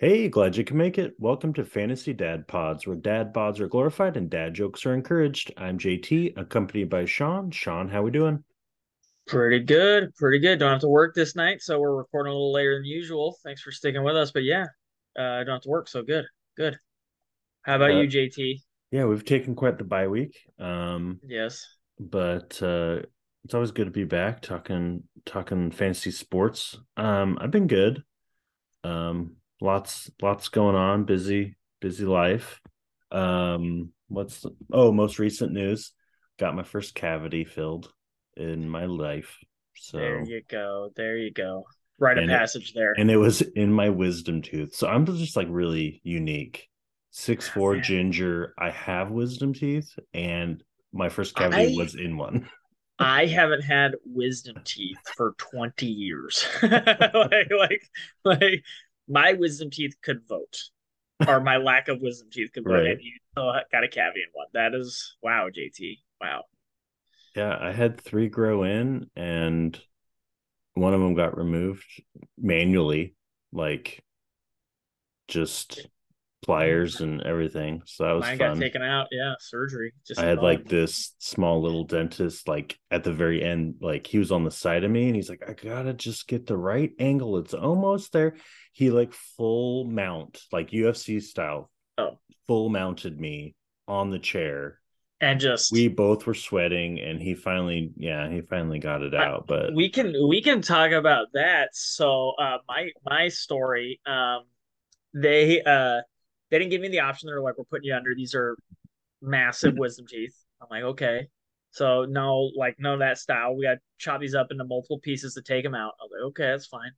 Hey, glad you can make it. Welcome to Fantasy Dad Pods, where dad bods are glorified and dad jokes are encouraged. I'm JT, accompanied by Sean. Sean, how we doing? Pretty good, pretty good. Don't have to work this night, so we're recording a little later than usual. Thanks for sticking with us. But yeah, uh, I don't have to work, so good, good. How about Uh, you, JT? yeah, we've taken quite the bye week. Um, Yes. but uh it's always good to be back talking talking fantasy sports. Um, I've been good. Um, lots lots going on, busy, busy life. Um, what's oh, most recent news. Got my first cavity filled in my life. So there you go. There you go. Rite of and it, passage there. and it was in my wisdom tooth. So I'm just like really unique. Six Ah, four man, ginger. I have wisdom teeth, and my first cavity I was in one. I haven't had wisdom teeth for 20 years. Like like like my wisdom teeth could vote, or my lack of wisdom teeth could vote, and you still got a cavity in one. That is wow, JT. Wow. Yeah, I had three grow in, and one of them got removed manually, like just pliers and everything. So that was Mine got taken out. Yeah, surgery. Just I had like this small little dentist, like at the very end, like he was on the side of me and he's like, I gotta just get the right angle. It's almost there. He like full mount, like UFC style, Oh, full mounted me on the chair. and just We both were sweating and he finally, yeah, he finally got it I, out. But we can we can talk about that. So uh my my story, um they uh they didn't give me the option. They're like, we're putting you under. These are massive wisdom teeth. I'm like, okay. So no, like none of that style. We got to chop these up into multiple pieces to take them out. I was like, okay, that's fine.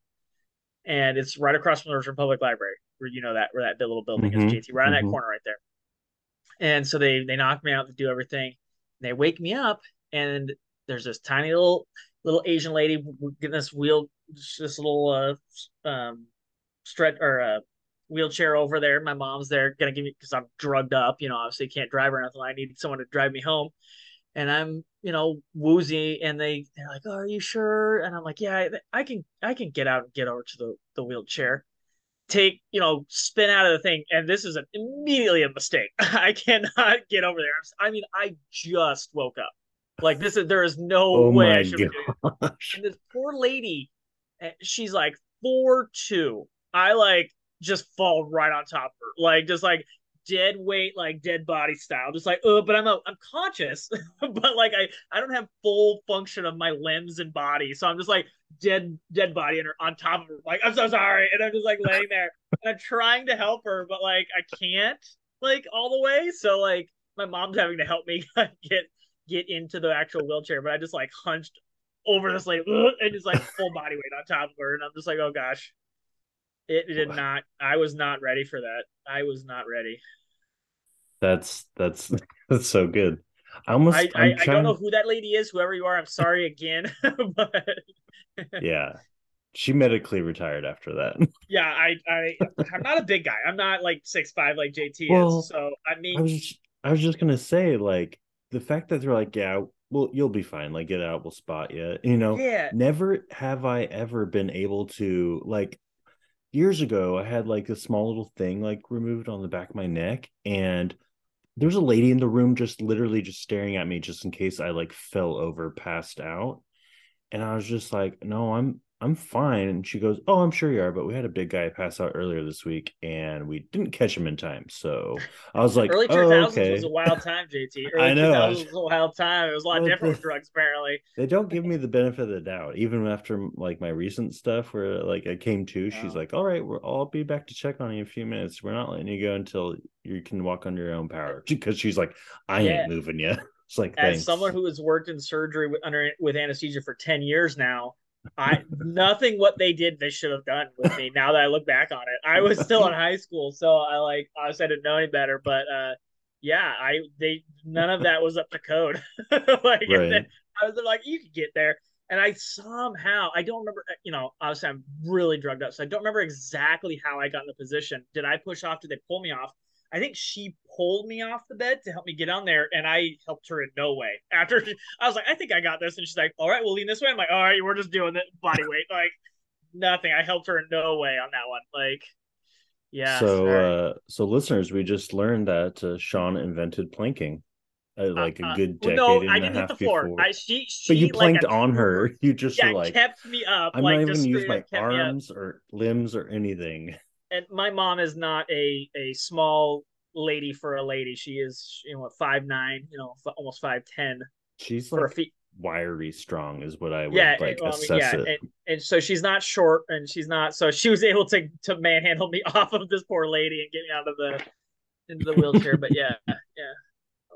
And it's right across from the Richmond Public Library, where you know that where that little building is, hmm JT, right on that hmm corner right there. And so they they knock me out to do everything. They wake me up, and there's this tiny little little Asian lady getting this wheel, this little uh um stretch or uh wheelchair over there. My mom's there, gonna give me because I'm drugged up. You know, obviously can't drive or anything. I need someone to drive me home, and I'm you know woozy, and they they're like, oh, "Are you sure?" And I'm like, "Yeah, I, I can I can get out and get over to the the wheelchair." take, you know, spin out of the thing. And this is an, immediately a mistake. I cannot get over there. I mean, I just woke up. Like this is there is no Oh way I should be doing this. And this poor lady, eh, she's like four two. I like just fall right on top of her, like just like dead weight, like dead body style, just like oh, but I'm a, I'm conscious, but like I I don't have full function of my limbs and body, so I'm just like dead dead body and her on top of her, like I'm so sorry, and I'm just like laying there. And I'm trying to help her, but like I can't like all the way, so like my mom's having to help me get get into the actual wheelchair, but I just like hunched over this lady and just like full body weight on top of her, and I'm just like, oh gosh, it did not. I was not ready for that. I was not ready. That's that's that's so good. I almost I I, I don't know who that lady is, whoever you are. I'm sorry again, but yeah. She medically retired after that. yeah, I I I'm not a big guy. I'm not like six five like JT is. So I mean, I was just, I was just gonna say, like, the fact that they're like, yeah, well, you'll be fine. Like, get out, we'll spot you. You know, yeah, never have I ever been able to like years ago. I had like a small little thing like removed on the back of my neck, and there was a lady in the room just literally just staring at me, just in case I like fell over, passed out. And I was just like, no, I'm I'm fine. And she goes, Oh, I'm sure you are, but we had a big guy pass out earlier this week and we didn't catch him in time. So I was like, early two Oh, thousands was a wild time, JT. I Early two know. I thousands was, a wild time. It was a lot but different with drugs, apparently. they don't give me the benefit of the doubt, even after like my recent stuff where like I came to, she's oh. like, All right, we're I'll be back to check on you in a few minutes. We're not letting you go until you can walk on your own power. Because she's like, I Yeah, ain't moving you. It's like, as thanks. someone who has worked in surgery with, under with anesthesia for 10 years now i nothing what they did they should have done with me now that i look back on it. I was still in high school so i like obviously i didn't know any better but uh yeah i they none of that was up to code. Like Right. i was like you could get there. And i somehow i don't remember uh, you know obviously i'm really drugged up so i don't remember exactly how i got in the position. Did i push off? Did they pull me off I think she pulled me off the bed to help me get on there, and I helped her in no way. After she, I was like, I think I got this, and she's like, All right, we'll lean this way. I'm like, All right, we're just doing it body weight, like nothing. I helped her in no way on that one. Like, Yeah. so uh so listeners, we just learned that uh, Sean invented planking uh, like a Uh, uh, good well, decade no, I and a didn't hit half the floor. before. I she she but you like planked a on her. You just Yeah, like, kept me up. I'm like not even gonna use my up kept me up. arms or limbs or anything. And my mom is not a a small lady for a lady. She is you know five nine, you know f- almost five ten She's for a like feet. wiry strong is what I would Yeah, like well, mean, assess yeah, it. and, and so she's not short, and she's not. So she was able to to manhandle me off of this poor lady and get me out of the into the wheelchair. But yeah, yeah,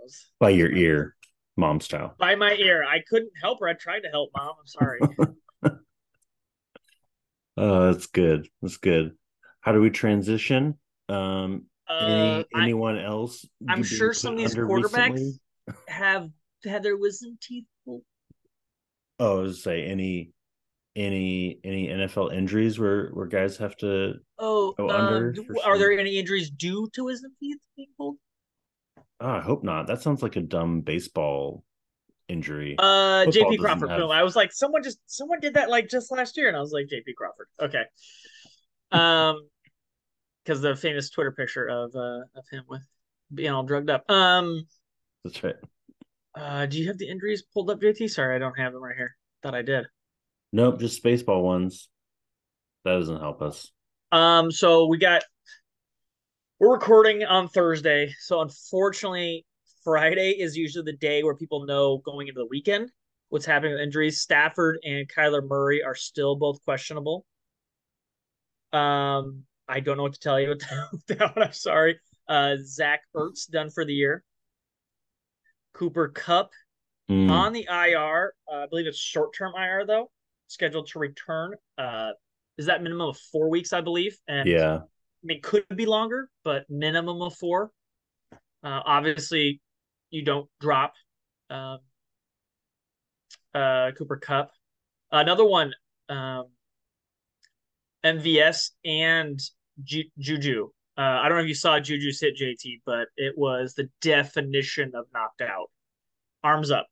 was By your ear, mom style. by my ear. I couldn't help her. I tried to help mom. I'm sorry. Oh, that's good. That's good. How do we transition? Um Uh, any I, anyone else? I'm sure some of these quarterbacks recently? have had their wisdom teeth pulled. Oh, I was say any any any NFL injuries where where guys have to Oh, go um, under do- are there any injuries due to wisdom teeth being pulled? Oh, I hope not. That sounds like a dumb baseball injury. Uh, Football JP Crawford. have- Boom. I was like, someone just someone did that like just last year, and I was like, JP Crawford. Okay. Um, because the famous Twitter picture of uh of him with being all drugged up. Um, That's right. uh, do you have the injuries pulled up, JT? Sorry, I don't have them right here. Thought I did. Nope, just baseball ones. That doesn't help us. Um, so we got we're recording on Thursday, so unfortunately, Friday is usually the day where people know going into the weekend what's happening with injuries. Stafford and Kyler Murray are still both questionable. Um, I don't know what to tell you with that one. I'm sorry. Uh, Zach Ertz done for the year. Cooper Kupp Mm, on the IR. Uh, I believe it's short term IR though, scheduled to return. Uh, is that minimum of four weeks? I believe. And yeah. I mean, could be longer, but minimum of four. Uh, obviously, you don't drop um, uh, Cooper Kupp. Another one, um, MVS and Ju- Juju. Uh, I don't know if you saw Juju's hit JT, but it was the definition of knocked out. Arms up,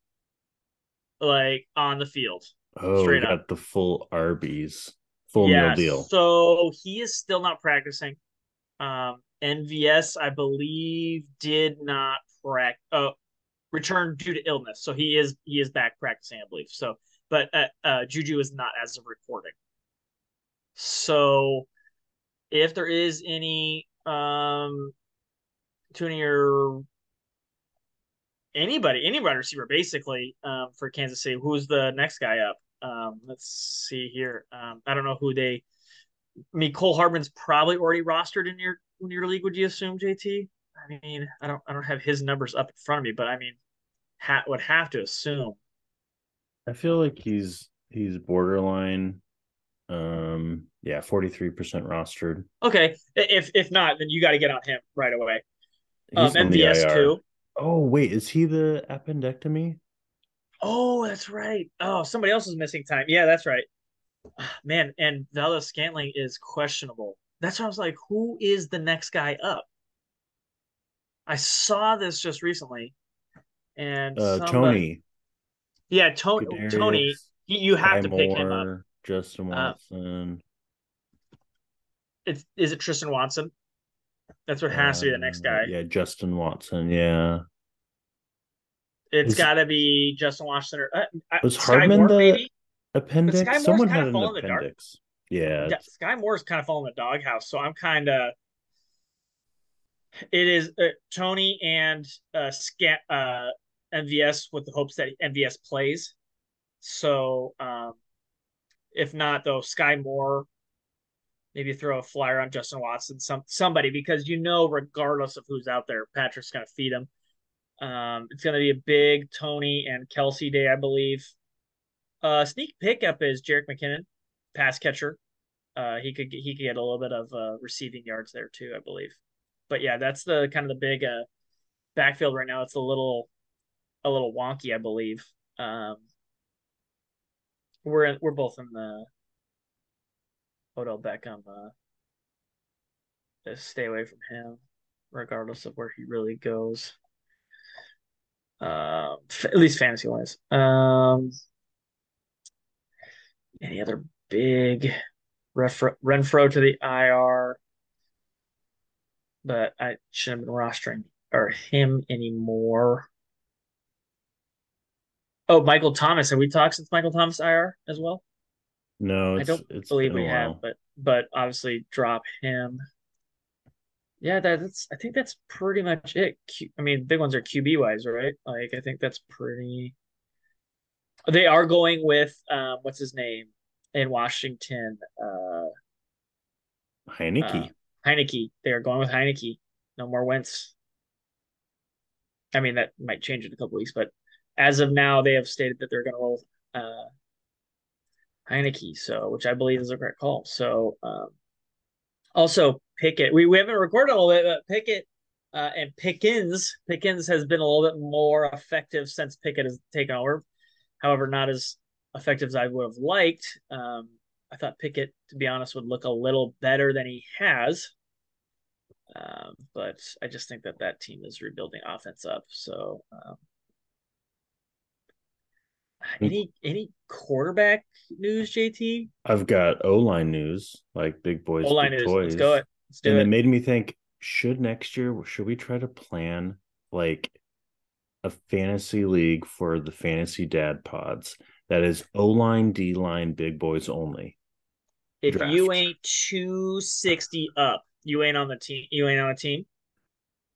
like on the field. Oh, Straight we up. got the full Arby's. Full yeah, meal deal. So he is still not practicing. Um, MVS, I believe, did not practice. Oh, return due to illness. So he is he is back practicing, I believe. So, but uh, uh, Juju is not as of recording. So, if there is any um, tuning your anybody, any wide receiver, basically um, for Kansas City, who's the next guy up? Um, let's see here. Um, I don't know who they. I mean, Cole Hardman's probably already rostered in your in your league. Would you assume, JT? I mean, I don't I don't have his numbers up in front of me, but I mean, ha- would have to assume. I feel like he's he's borderline. Um, yeah, forty three percent rostered. Okay, if if not, then you got to get on him right away. He's um, MVS too. Oh wait, is he the appendectomy? Oh, that's right. Oh, somebody else is missing time. Yeah, that's right. Ah, Man, and Valdes-Scantling is questionable. That's why I was like, who is the next guy up? I saw this just recently, and Uh, somebody- Toney. yeah, Toney, Toney, you have to pick him up. Moore, Justin Uh, Watson. It's, is it Tristan Watson? That's what has to be the next Uh, guy. Yeah, Justin Watson. Yeah. It's got to be Justin Watson or uh, Was Sky Hardman Moore, the maybe. appendix? Someone had an fallen in the dark. appendix. Yeah. Yeah, Skyy Moore's kind of falling in the doghouse, so I'm kind of. It is uh, Toney and uh, Scat uh, MVS with the hopes that MVS plays. So, um, if not, though, Skyy Moore, maybe throw a flyer on Justin Watson, some somebody because you know, regardless of who's out there, Patrick's going to feed him. Um, it's going to be a big Toney and Kelce day, I believe. Uh, sneak pickup is Jerick McKinnon, pass catcher. Uh, he could he could get a little bit of uh, receiving yards there too, I believe. But yeah, that's the kind of the big uh, backfield right now. It's a little a little wonky, I believe. Um, we're we're both in the Odell Beckham. Uh, just stay away from him, regardless of where he really goes. F- at least fantasy wise. Um, any other big Refro, Renfro to the IR? but I shouldn't have been rostering or him anymore. Oh, Michael Thomas. Have we talked since Michael Thomas IR as well? No, I don't believe we have, but but obviously drop him. Yeah, that's I think that's pretty much it. Q, I mean, big ones are QB wise, right? Like I think that's pretty. They are going with um, what's his name in Washington. Uh, Heinicke. Uh, Heinicke. They are going with Heinicke. No more Wentz. I mean, that might change in a couple weeks, but as of now, they have stated that they're going to roll uh, Heinicke, so which I believe is a great call. So, um, also Pickett. We, we haven't recorded a little bit, but Pickett uh, and Pickens. Pickens has been a little bit more effective since Pickett has taken over. However, not as effective as I would have liked. Um, I thought Pickett, to be honest, would look a little better than he has. Um, but I just think that that team is rebuilding offense up. So, um, Hmm. any any quarterback news, JT? I've got O line news, like big boys, O line news. toys. Let's go. It. Let's do and it. it made me think: should next year should we try to plan like a fantasy league for the fantasy dad pods that is O line, D line, big boys only? If draft. you ain't two sixty up, you ain't on the team. You ain't on a team.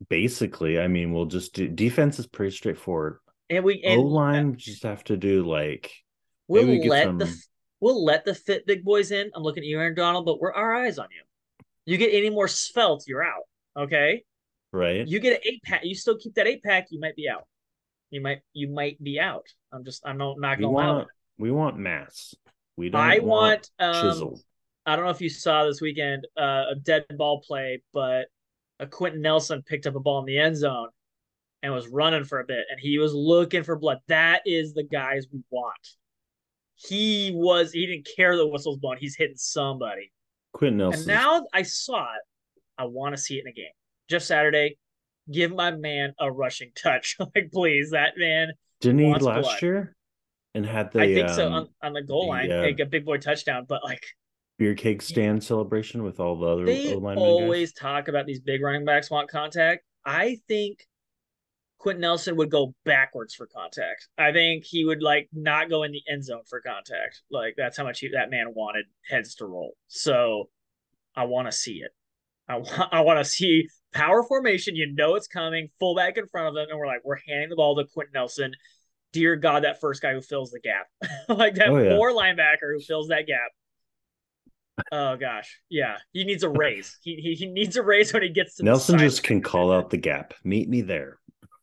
Basically, I mean, we'll just do defense is pretty straightforward. And we O line just have to do like we'll we let some... the we'll let the fit big boys in. I'm looking at you, Aaron Donald, but we're our eyes on you. You get any more svelte, you're out. Okay. Right. You get an eight pack. You still keep that eight pack. You might be out. You might you might be out. I'm just I'm not not to We want mass. We don't. I want, want um, I don't know if you saw this weekend uh, a dead ball play, but a Quenton Nelson picked up a ball in the end zone and was running for a bit, and he was looking for blood. That is the guys we want. He was. He didn't care the whistle's blown. He's hitting somebody. Quenton Nelson. And now I saw it. I want to see it in a game. Just Saturday, give my man a rushing touch. like, please, that man. Didn't he last blood. year? And had the I think um, so on, on the goal the, line, uh, like a big boy touchdown. But like beer cake stand celebration with all the other they always guys. talk about these big running backs want contact. I think Quenton Nelson would go backwards for contact. I think he would like not go in the end zone for contact. Like that's how much he, that man wanted heads to roll. So I want to see it. I want I want to see power formation. You know it's coming. Fullback in front of them, and we're like we're handing the ball to Quenton Nelson. Dear God, that first guy who fills the gap, like that oh, yeah. four linebacker who fills that gap. Oh gosh, yeah, he needs a raise. he, he he needs a raise when he gets to Nelson. just can call out the gap. Meet me there.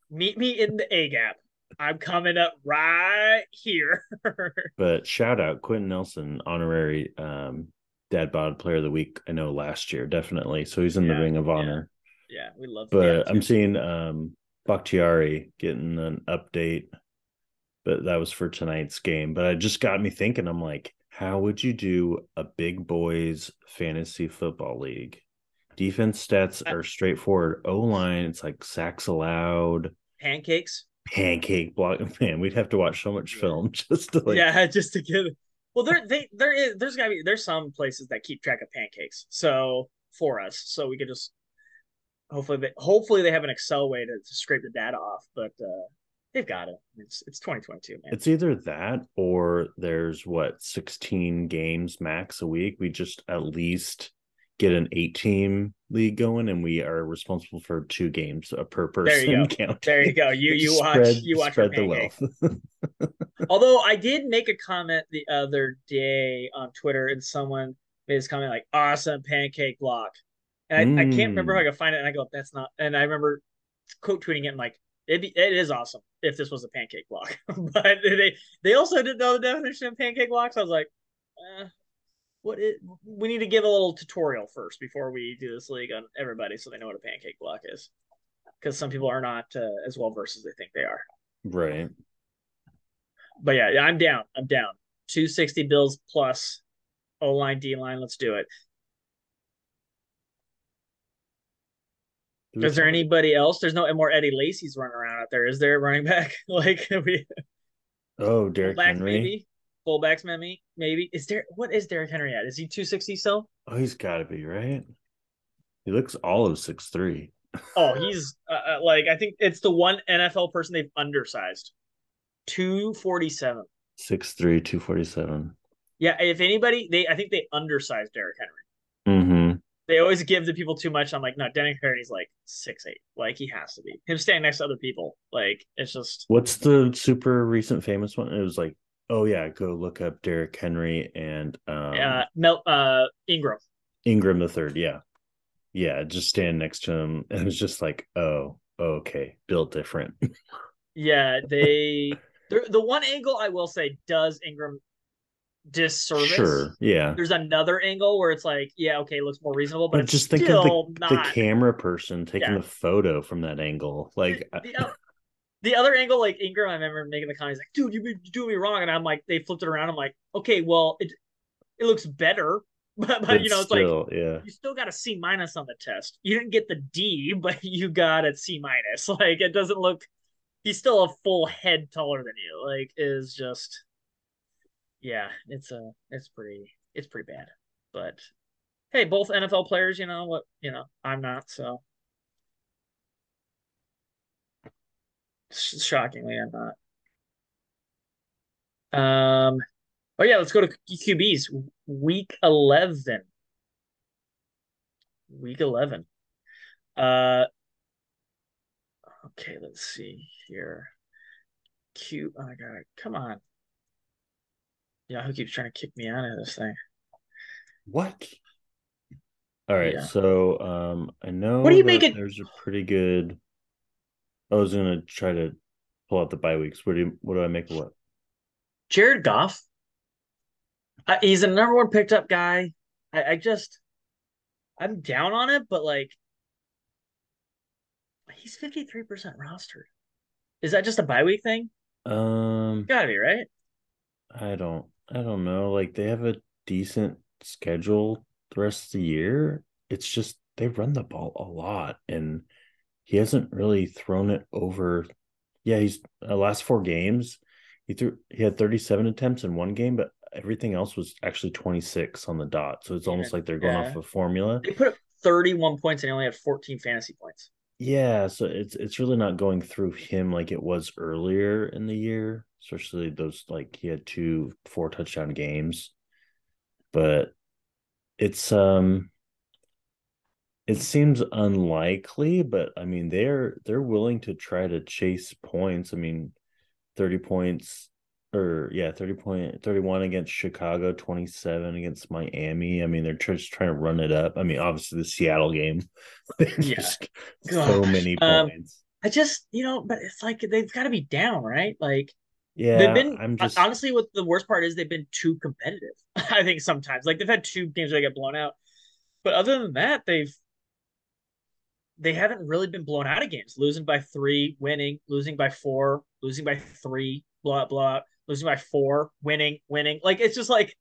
Meet me in the A gap. I'm coming up right here. but shout out Quenton Nelson, honorary um, Dad Bod Player of the Week. I know last year, definitely. So he's in yeah, the Ring of Honor. Yeah, yeah we love. But I'm seeing um, Bakhtiari getting an update, but that was for tonight's game. But it just got me thinking. I'm like, how would you do a big boys fantasy football league? Defense stats are straightforward. O line, it's like sacks allowed, pancakes, pancake block. Man, we'd have to watch so much film just to like, yeah, just to get. Well, there, they, there is, there's gotta be, there's some places that keep track of pancakes. So for us, so we could just hopefully, they, hopefully they have an Excel way to, to scrape the data off. But uh, they've got it. It's it's 2022, man. It's either that or there's what 16 games max a week. We just at least get an eight team league going and we are responsible for two games per person there you go. count. There you go. You you watch spread, you watch spread the wealth. Although I did make a comment the other day on Twitter and someone made this comment like awesome pancake block. And I, mm. I can't remember how I could find it. And I go, that's not and I remember quote tweeting it and like it, it is awesome if this was a pancake block. but they they also didn't know the definition of pancake blocks. I was like, eh, what it, we need to give a little tutorial first before we do this league on everybody so they know what a pancake block is. Because some people are not uh, as well versed as they think they are. Right. But yeah i'm down. I'm down. 260 bills plus o line d line. Let's do it. Is there anybody else? There's no more eddie lacy's running around out there. Is there running back? Like we oh derrick henry. maybe fullbacks, maybe. Maybe is there what is Derrick Henry at? Is he two sixty still? Oh, he's got to be right. He looks all of six three. Oh, he's uh, uh, like I think it's the one NFL person they've undersized. 247. Six three, two forty seven. Yeah, if anybody, they I think they undersized Derrick Henry. Mm-hmm. They always give the people too much. I'm like, no, Derrick Henry's like six eight. Like he has to be. Him standing next to other people, like it's just. What's the super recent famous one? It was like, oh yeah, go look up Derrick Henry and um, uh, Mel uh Ingram. Ingram the third, yeah, yeah, just stand next to him, and it's just like, oh, okay, built different. yeah, they the, the one angle I will say does Ingram disservice. Sure. Yeah. There's another angle where it's like, yeah, okay, it looks more reasonable, but, but just think of the, not... the camera person taking yeah. the photo from that angle. Like the, the, the, other angle, like Ingram, I remember making the comment, he's like, dude, you doing me wrong. And I'm like, they flipped it around. I'm like, okay, well, it it looks better. But, but you know, it's still, like yeah. you still got a C minus on the test. You didn't get the D, but you got a C minus. Like it doesn't look he's still a full head taller than you. Like is just yeah, it's a it's pretty it's pretty bad. But hey, both NFL players, you know what you know, I'm not, so shockingly I'm not. Um oh yeah, let's go to QBs. Week eleven. Week eleven. Uh okay, let's see here. Q oh my god, come on. Yahoo keeps trying to kick me out of this thing. What? All right, yeah. so um I know what do you make it? There's a pretty good. I was gonna try to pull out the bye weeks. What do you, what do I make of what? Jared Goff. I, he's a number one picked up guy. I, I just I'm down on it, but like he's 53% rostered. Is that just a bye week thing? Um gotta be, right? I don't I don't know. Like they have a decent schedule the rest of the year. It's just they run the ball a lot, and he hasn't really thrown it over. Yeah, he's uh, last four games. He threw he had 37 attempts in one game, but everything else was actually 26 on the dot. So it's almost like they're going yeah. off a formula. They put up 31 points and he only had 14 fantasy points. Yeah, so it's it's really not going through him like it was earlier in the year especially those like he had two four touchdown games. But it's um it seems unlikely, but I mean they're they're willing to try to chase points. I mean, 30 points or yeah, 30 point 31 against Chicago, 27 against Miami. I mean, they're just trying to run it up. I mean, obviously the Seattle game. yeah. so many um, points. I just, you know, but it's like they've got to be down, right? Like yeah, they've been. I'm just honestly, what the worst part is, they've been too competitive. I think sometimes, like they've had two games where they get blown out, but other than that, they've they haven't really been blown out of games. Losing by three, winning, losing by four, losing by three, blah blah, losing by four, winning, winning. Like it's just like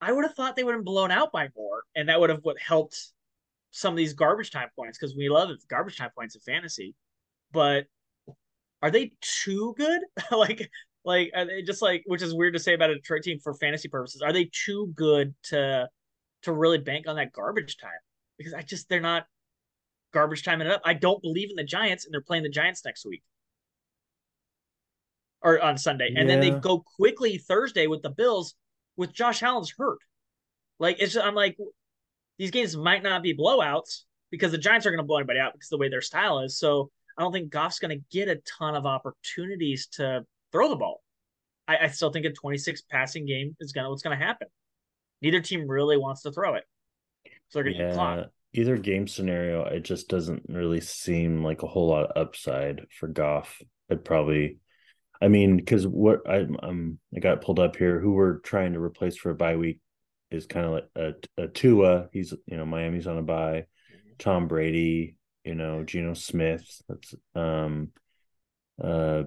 I would have thought they would have blown out by more, and that would have what helped some of these garbage time points because we love garbage time points in fantasy. But are they too good? like like, just like, which is weird to say about a Detroit team for fantasy purposes. Are they too good to to really bank on that garbage time? Because I just they're not garbage timing it up. I don't believe in the Giants, and they're playing the Giants next week or on Sunday, and yeah. then they go quickly Thursday with the Bills with Josh Allen's hurt. Like it's just, I'm like these games might not be blowouts because the Giants are going to blow anybody out because the way their style is. So I don't think Goff's going to get a ton of opportunities to throw the ball. I, I still think a 26 passing game is gonna what's gonna happen. Neither team really wants to throw it, so they're gonna yeah, Either game scenario, it just doesn't really seem like a whole lot of upside for Goff. I'd probably, I mean, because what I um I got pulled up here, who we're trying to replace for a bye week is kind of like a, a Tua. He's you know Miami's on a bye. Mm-hmm. Tom Brady, you know Geno Smith. That's um uh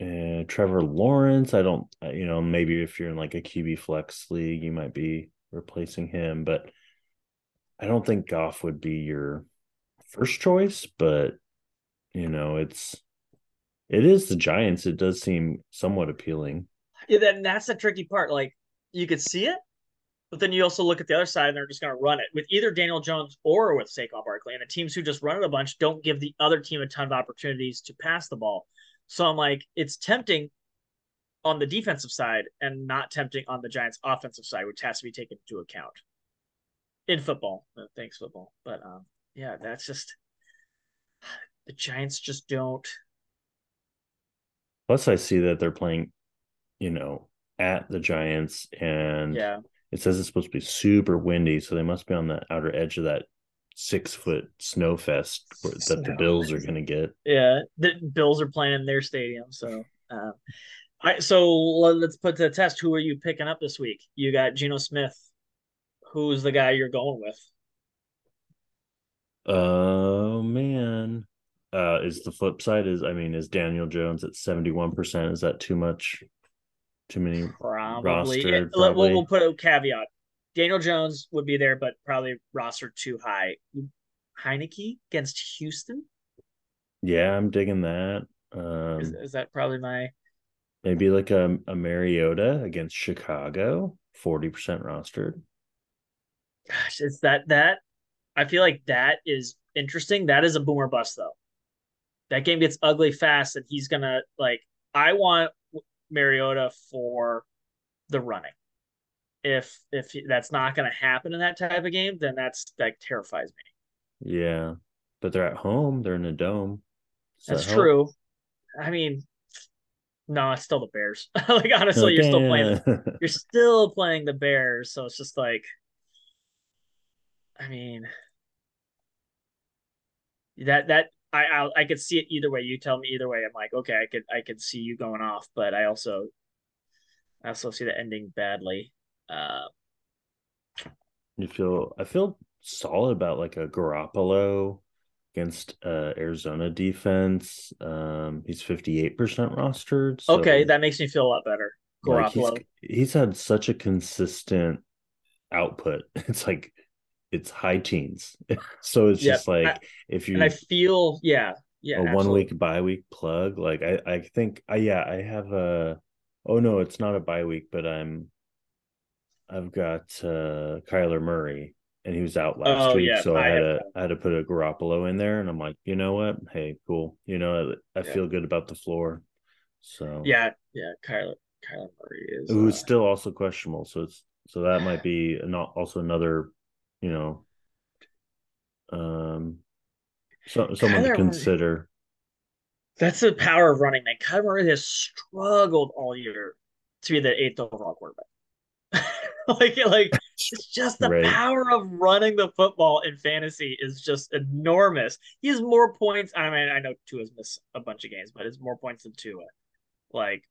uh, Trevor Lawrence, I don't, you know, maybe if you're in like a QB flex league, you might be replacing him, but I don't think Goff would be your first choice. But you know, it's it is the Giants. It does seem somewhat appealing. Yeah, then that's the tricky part. Like you could see it, But then you also look at the other side and they're just going to run it with either Daniel Jones or with Saquon Barkley. And the teams who just run it a bunch don't give the other team a ton of opportunities to pass the ball. So I'm like, it's tempting on the defensive side and not tempting on the Giants' offensive side, which has to be taken into account in football. Uh, thanks, football. But um, yeah, that's just the Giants just don't. Plus, I see that they're playing, you know, at the Giants, and Yeah, it says it's supposed to be super windy, so they must be on the outer edge of that six foot snow fest that the Bills are going to get. yeah. The Bills are playing in their stadium, so. Um, I, so let- let's put to the test. Who are you picking up this week? You got Geno Smith. Who's the guy you're going with? Oh man. Uh is the flip side is I mean is Daniel Jones at 71%? Is that too much? Too many Probably. Rostered, It- let- we'll, probably. we'll put a caveat. Daniel Jones would be there, but probably roster too high. Heinicke against Houston Yeah, I'm digging that. Um is, is that probably my maybe like a, a Mariota against Chicago, 40% rostered. Gosh? It's that that I feel like that is interesting. That is a boomer bust though. That game gets ugly fast, and he's gonna like. I want Mariota for the running. If if that's not gonna happen in that type of game, then that's that terrifies me. Yeah. But they're at home, they're in a dome. That That's true. I mean, no, it's still the Bears. like honestly, you're still playing. Okay. You're still playing the Bears, so it's just like, I mean, that that I I, I could see it either way. You tell me either way. I'm like, okay, I could I could see you going off, but I also I also see the ending badly. Uh, You feel I feel solid about like a Garoppolo against uh Arizona defense. Um he's 58% rostered. So okay, that makes me feel a lot better. like he's Garoppolo. he's had such a consistent output. It's like it's high teens. So it's Yep, just like I- if you and I feel yeah yeah a one week bye week plug, like I I think I yeah, I have a oh no, it's not a bye week, but I'm I've got uh Kyler Murray and he was out last Oh, week, yeah, so I, I had to I had to put a Garoppolo in there, and I'm like, you know what? Hey, cool. You know, I, I Yeah. feel good about the floor. So Yeah yeah Kyler Kyler Murray is who's uh, still also questionable. So it's so that might be not also another, you know, um, so, someone Kyler to Murray- consider. That's the power of running, man. Kyler Murray has struggled all year to be the eighth overall quarterback. like, like it's just the Right. power of running the football in fantasy is just enormous. He has more points. I mean, I know Tua's missed a bunch of games, but it's more points than Tua. Like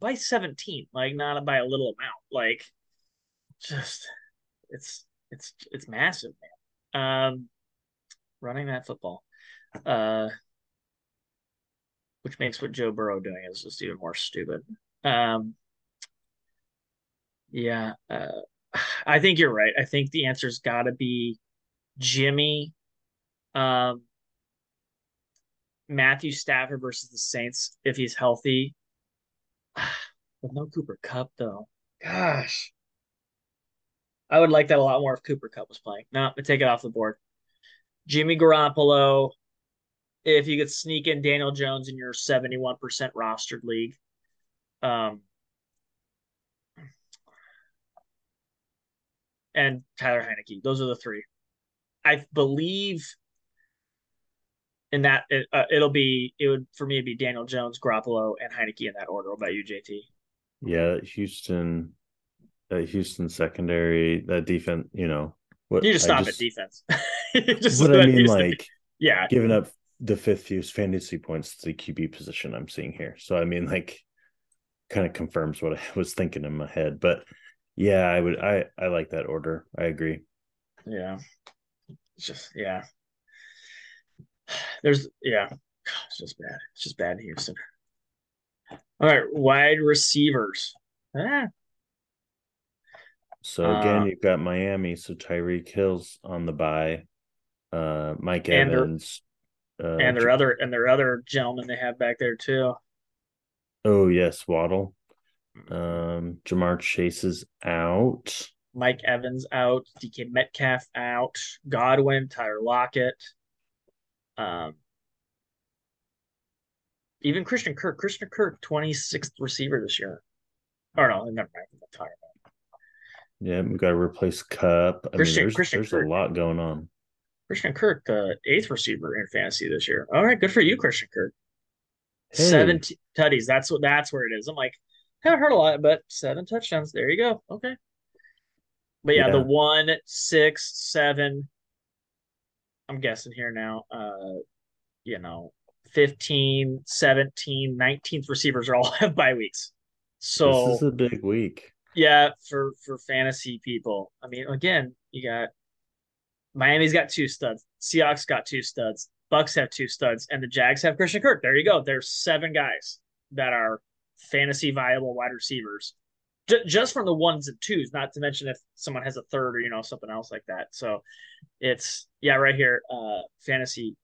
by 17, like not by a little amount. Like just it's it's it's massive, man. Um running that football. Uh which makes what Joe Burrow doing is just even more stupid. Um, yeah, uh, I think you're right. I think the answer's got to be Jimmy, um, Matthew Stafford versus the Saints if he's healthy. With no Cooper Kupp though, gosh, I would like that a lot more if Cooper Kupp was playing. No, I take it off the board. Jimmy Garoppolo, if you could sneak in Daniel Jones in your 71% rostered league. Um, and Tyler Heinicke. Those are the three. I believe in that it, uh, it'll be it would for me it'd be Daniel Jones, Garoppolo, and Heinicke in that order. What about you, JT? Yeah, Houston, that Houston secondary, that defense, you know, what You just stop just- at defense. Just But I mean, Houston- like yeah, giving up the fifth fewest fantasy points to the QB position I'm seeing here. So I mean, like, kind of confirms what I was thinking in my head. But yeah, I would, I, I like that order. I agree. yeah, it's just yeah. There's yeah, it's just bad. It's just bad in Houston. All right, wide receivers. Ah, So again, Uh, you've got Miami. So Tyreek Hill's on the bye. Uh, Mike And their- Evans. Uh, and their other and their other gentleman they have back there too. oh yes, Waddle. Um, Ja'Marr Chase is out. Mike Evans out, DK Metcalf out, Godwin, Tyler Lockett, um, even Christian Kirk. Christian Kirk, 26th receiver this year. Or no, never mind. I'm about. Yeah, we got to replace Kupp. I Christian- mean, there's, Christian there's Kirk. a lot going on. Christian Kirk, the eighth receiver in fantasy this year. All right, good for you, Christian Kirk. Hey. Seven t- tutties. That's what. That's where it is. I'm like, haven't heard a lot, but seven touchdowns. There you go. Okay. But yeah, the Yeah. one, six, seven. I'm guessing here now. Uh, you know, 15, 17, 19th receivers are all have bye weeks. So this is a big week. Yeah, for for fantasy people. I mean, again, you got Miami's got two studs, Seahawks got two studs, Bucs have two studs, and the Jags have Christian Kirk. There you go. There's seven guys that are fantasy viable wide receivers, J- just from the ones and twos. Not to mention if someone has a third or you know something else like that. So it's yeah, right here. Uh, fantasy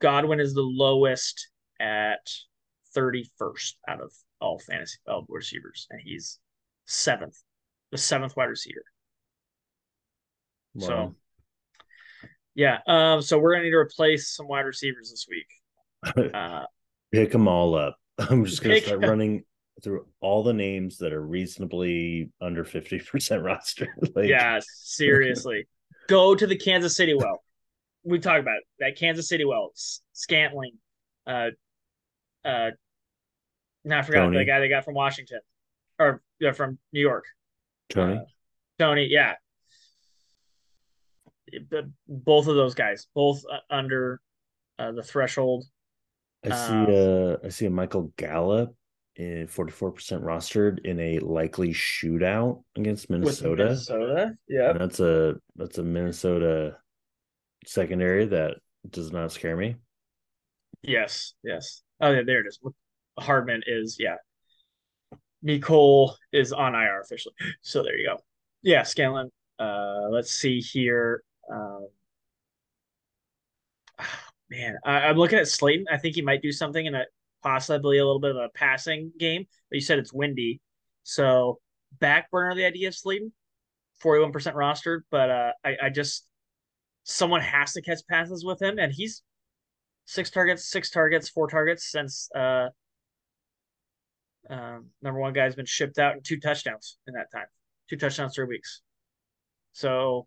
Godwin is the lowest at 31st out of all fantasy all receivers, and he's seventh, the seventh wide receiver. So, Yeah. Um. So we're gonna need to replace some wide receivers this week. Uh. Pick them all up. I'm just going to Pick- start running through all the names that are reasonably under 50% roster. like, yeah. Seriously, go to the Kansas City well. We talked about it. that Kansas City well. Scantling. Uh. Uh. Now I forgot Toney. the guy they got from Washington, or yeah, from New York. Toney. Uh, Toney, yeah. But both of those guys, both uh, under uh, the threshold. I see um, uh I see a Michael Gallup in 44% rostered in a likely shootout against Minnesota. Minnesota, yeah. And that's a that's a Minnesota secondary that does not scare me. Yes, yes. Oh, yeah, there it is. Hardman is, yeah. Mecole is on IR officially. So there you go. Yeah, Scanlon. Uh, let's see here. Um, man, I, I'm looking at Slayton. I think he might do something in a possibly a little bit of a passing game. But you said it's windy, so back burner the idea of Slayton. Forty-one percent rostered, but uh, I, I just someone has to catch passes with him, and he's six targets, six targets, four targets since uh, um, number one guy's been shipped out in two touchdowns in that time, two touchdowns three weeks. So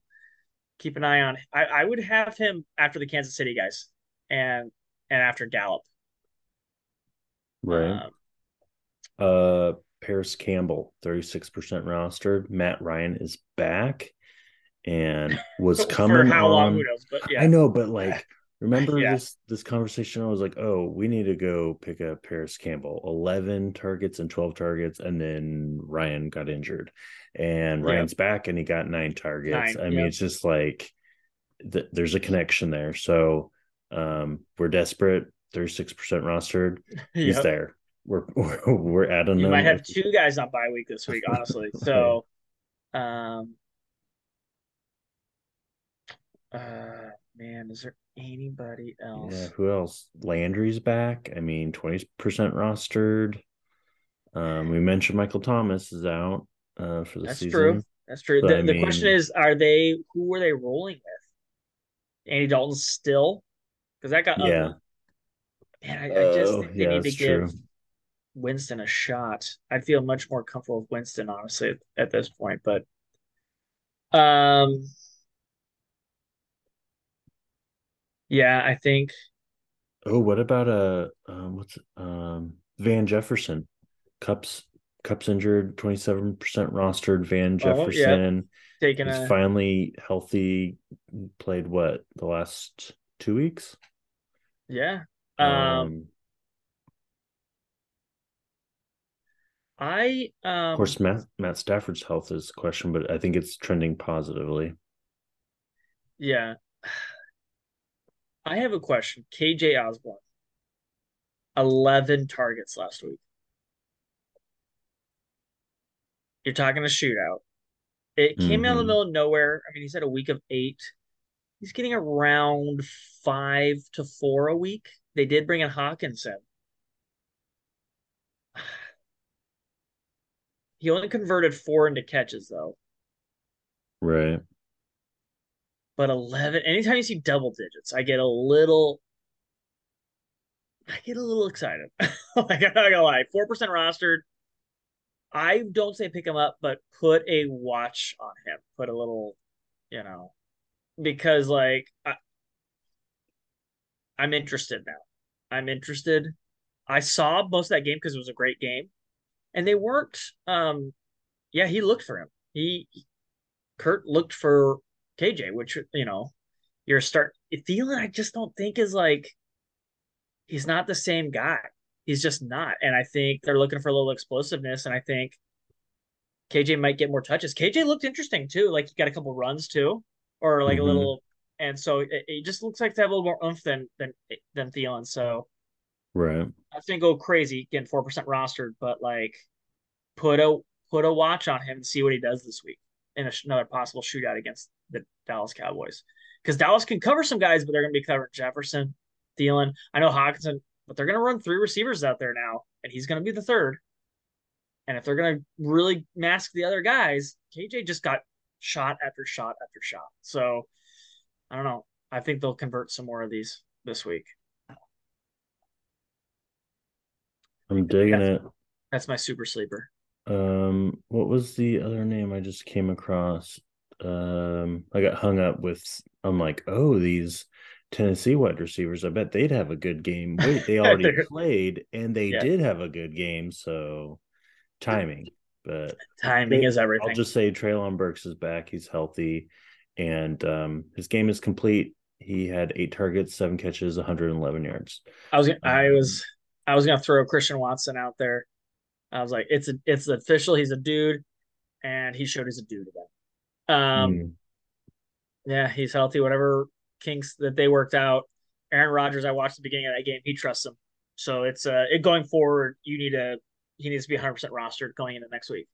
keep an eye on. I, I would have him after the Kansas City guys, and and after Gallup. Right. Um, Uh Parris Campbell, 36% rostered. Matt Ryan is back and was coming how on. long? Who knows? But yeah, I know, but like remember Yeah. this this conversation? I was like, oh, we need to go pick up Parris Campbell. 11 targets and 12 targets, and then Ryan got injured. And Yeah. Ryan's back and he got nine targets. Nine, I mean, it's just like th- there's a connection there. So um we're desperate. 36% rostered. He's Yep. there. We're we're, we're adding You him. might have two guys on bye week this week, honestly. So, um, uh, man, is there anybody else? Yeah, who else? Landry's back. I mean, 20% rostered. Um, we mentioned Michael Thomas is out uh for the That's season. true. That's true. But The, I the question is, are they who were they rolling with? Andy Dalton still? Because that got Yeah. ugly. Man, I, I just Oh, think they yeah, need to that's give true. Winston a shot. I'd feel much more comfortable with Winston, honestly, at, at this point. But um yeah, I think Oh, what about uh um what's um Van Jefferson? Kupp's Kupp's injured, 27% rostered. Van Oh, yeah. Jefferson taking is a finally healthy. Played what the last two weeks? yeah. Um, I um of course, Matt Matt Stafford's health is a question, but I think it's trending positively. Yeah. I have a question. KJ Osborn. 11 targets last week. You're talking a shootout. It came out of the Mhm. middle of nowhere. I mean, he's had a week of eight. He's getting around five to four a week. They did bring in Hockenson. He only converted four into catches, though. Right. But 11, anytime you see double digits, I get a little, I get a little excited. like, I'm not gonna lie. 4% rostered. I don't say pick him up, but put a watch on him. Put a little, you know, because like I, I'm interested now. I'm interested. I saw most of that game because it was a great game, and they weren't. Um, yeah, he looked for him. He Kurt looked for KJ, which you know, you're start Thielen. I just don't think is like he's not the same guy. He's just not, and I think they're looking for a little explosiveness, and I think KJ might get more touches. KJ looked interesting too. Like he got a couple runs too, or like mm-hmm. a little, and so it, it, just looks like they have a little more oomph than than than Thielen. So, right, I think go crazy again, four percent rostered, but like put a put a watch on him and see what he does this week in a, another possible shootout against the Dallas Cowboys. Because Dallas can cover some guys, but they're going to be covering Jefferson, Thielen. I know Hockenson, but they're going to run three receivers out there now, and he's going to be the third. And if they're going to really mask the other guys, KJ just got shot after shot after shot. So I don't know. I think they'll convert some more of these this week. I'm digging that's, it. That's my super sleeper. Um, what was the other name I just came across? Um, I got hung up with. I'm like, oh, these Tennessee wide receivers. I bet they'd have a good game. Wait, they already played, and they yeah. did have a good game. So timing, but timing is everything. I'll just say Treylon Burks is back. He's healthy, and um, his game is complete. He had eight targets, seven catches, 111 yards. I was I was I was gonna throw Christian Watson out there. I was like, it's a, it's official. He's a dude, and he showed he's a dude again. Um, mm. yeah, he's healthy. Whatever kinks that they worked out. Aaron Rodgers, I watched the beginning of that game. He trusts him, so it's uh, it going forward. You need to he needs to be 100 percent rostered going into next week.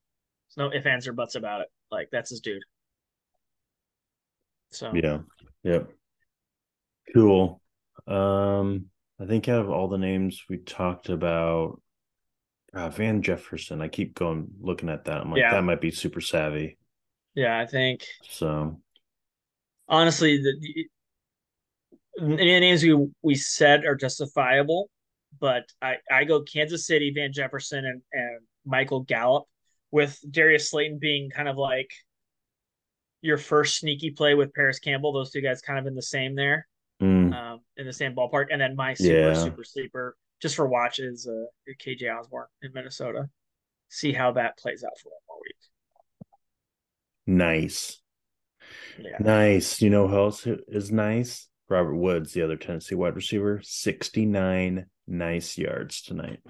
There's no if ands or buts about it. Like that's his dude. So yeah, yep, cool. Um, I think out of all the names we talked about, uh, Van Jefferson. I keep going looking at that. I'm like, yeah. that might be super savvy. Yeah, I think so. Honestly, the, the names we we said are justifiable, but I I go Kansas City, Van Jefferson, and and Michael Gallup, with Darius Slayton being kind of like your first sneaky play with Parris Campbell. Those two guys kind of in the same there, mm. um, in the same ballpark, and then my super yeah. super sleeper just for watches, uh, KJ Osborn in Minnesota. See how that plays out for one more week. Nice. Yeah. Nice. You know who else is nice? Robert Woods, the other Tennessee wide receiver, 69 nice yards tonight.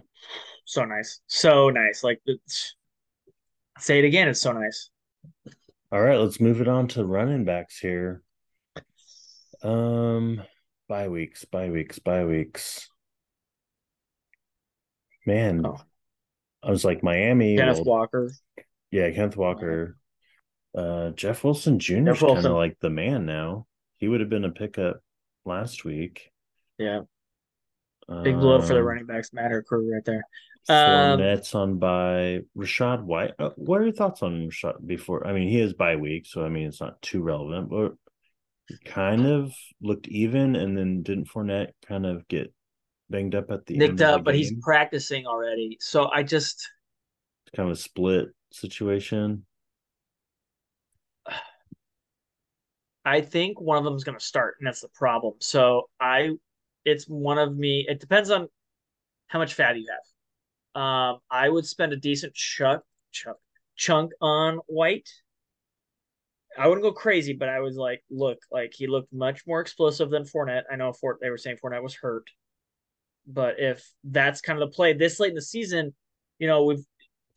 So nice. So nice. Like, say it again. It's so nice. All right. Let's move it on to running backs here. Um, bye weeks, bye weeks, bye weeks man, oh. I was like Miami. Kenneth well, Walker. Yeah, Kenneth Walker. Uh, Jeff Wilson Jr. is kind of like the man now. He would have been a pickup last week. Yeah. Big blow um, for the um, running backs matter crew right there. Um, Nets on by Rachaad White. Uh, what are your thoughts on Rachaad before? I mean, he is by week, so I mean it's not too relevant, but kind of looked even, and then didn't Fournette kind of get banged up at the nicked up, but he's practicing already. So I just it's kind of a split situation. I think one of them is going to start, and that's the problem. So I, it's one of me. It depends on how much fat you have. Um, I would spend a decent chunk, chunk, chunk on White. I wouldn't go crazy, but I was like, look, like he looked much more explosive than Fournette. I know Fort they were saying Fournette was hurt. But if that's kind of the play this late in the season, you know, we've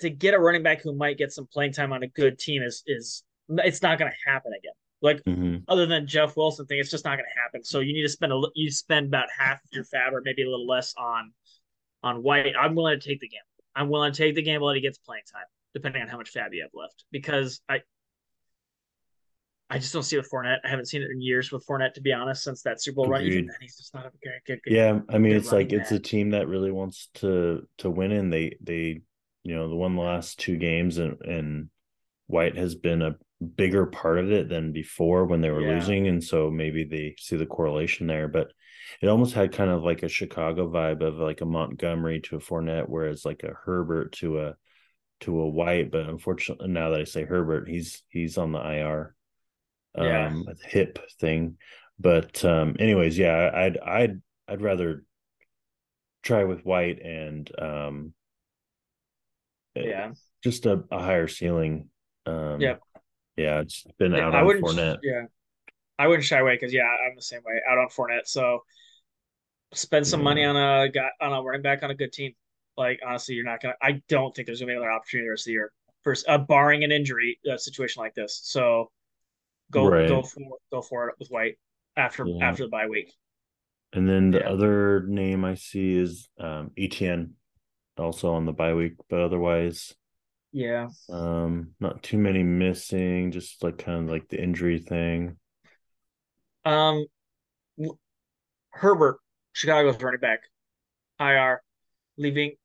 to get a running back who might get some playing time on a good team is is it's not going to happen again. Like mm-hmm. other than Jeff Wilson thing, it's just not going to happen. So you need to spend a you spend about half of your fab or maybe a little less on on White. I'm willing to take the gamble. I'm willing to take the gamble that he gets playing time, depending on how much fab you have left. Because I I just don't see it with Fournette. I haven't seen it in years with Fournette, to be honest, since that Super Bowl run. Even then, he's just not a good, good, good Yeah, I mean, it's like it's a team that really wants to to win, and they they you know the one last two games, and and White has been a bigger part of it than before when they were Yeah. losing, and so maybe they see the correlation there. But it almost had kind of like a Chicago vibe of like a Montgomery to a Fournette, whereas like a Herbert to a to a White. But unfortunately, now that I say Herbert, he's he's on the IR, Yeah. um, hip thing. But um, anyways, yeah, I'd I'd I'd rather try with White and um, Yeah. just a, a higher ceiling. Um, Yep. Yeah, it's been Yeah, out I on wouldn't. Fournette. Yeah, I wouldn't shy away because yeah, I'm the same way. Out on Fournette, so spend some money on a guy on a running back on a good team. Like honestly, you're not gonna. I don't think there's gonna be another opportunity the rest of the year, first, uh, barring an injury uh, situation like this. So go Right. go for go for it with White after Yeah. after the bye week. And then the Yeah. other name I see is um, ETN, also on the bye week, but otherwise, Yeah, um, not too many missing. Just like kind of like the injury thing. um, Herbert, Chicago's running back, IR, leaving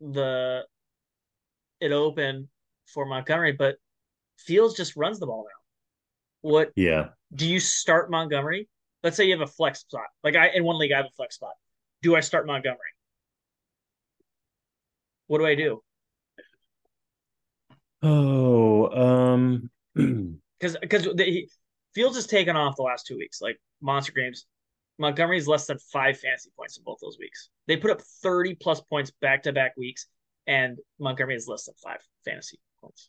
the it open for Montgomery, but Fields just runs the ball now. What Yeah, do you start Montgomery? Let's say you have a flex spot. Like I in one league, I have a flex spot. Do I start Montgomery? What do I do? Oh, um, Because because he Fields has taken off the last two weeks, like monster games. Montgomery's less than five fantasy points in both those weeks. They put up 30 plus points back to back weeks, and Montgomery is less than five fantasy points.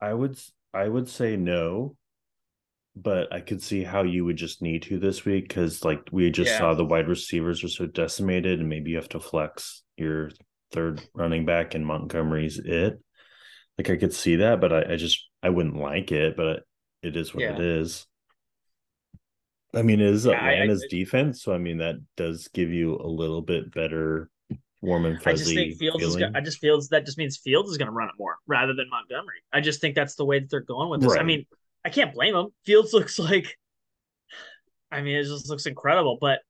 I would I would say no, but I could see how you would just need to this week because like we just Yeah. saw the wide receivers are so decimated, and maybe you have to flex your third running back, and Montgomery's it. Like I could see that, but I, I just I wouldn't like it, but it is what Yeah. it is. I mean, it is Yeah, I- I- Atlanta's defense, so I mean that does give you a little bit better warm and I just think Fields is. Gonna, I just feels that just means Fields is going to run it more rather than Montgomery. I just think that's the way that they're going with this. I mean, I can't blame them. Fields looks like. I mean, it just looks incredible. But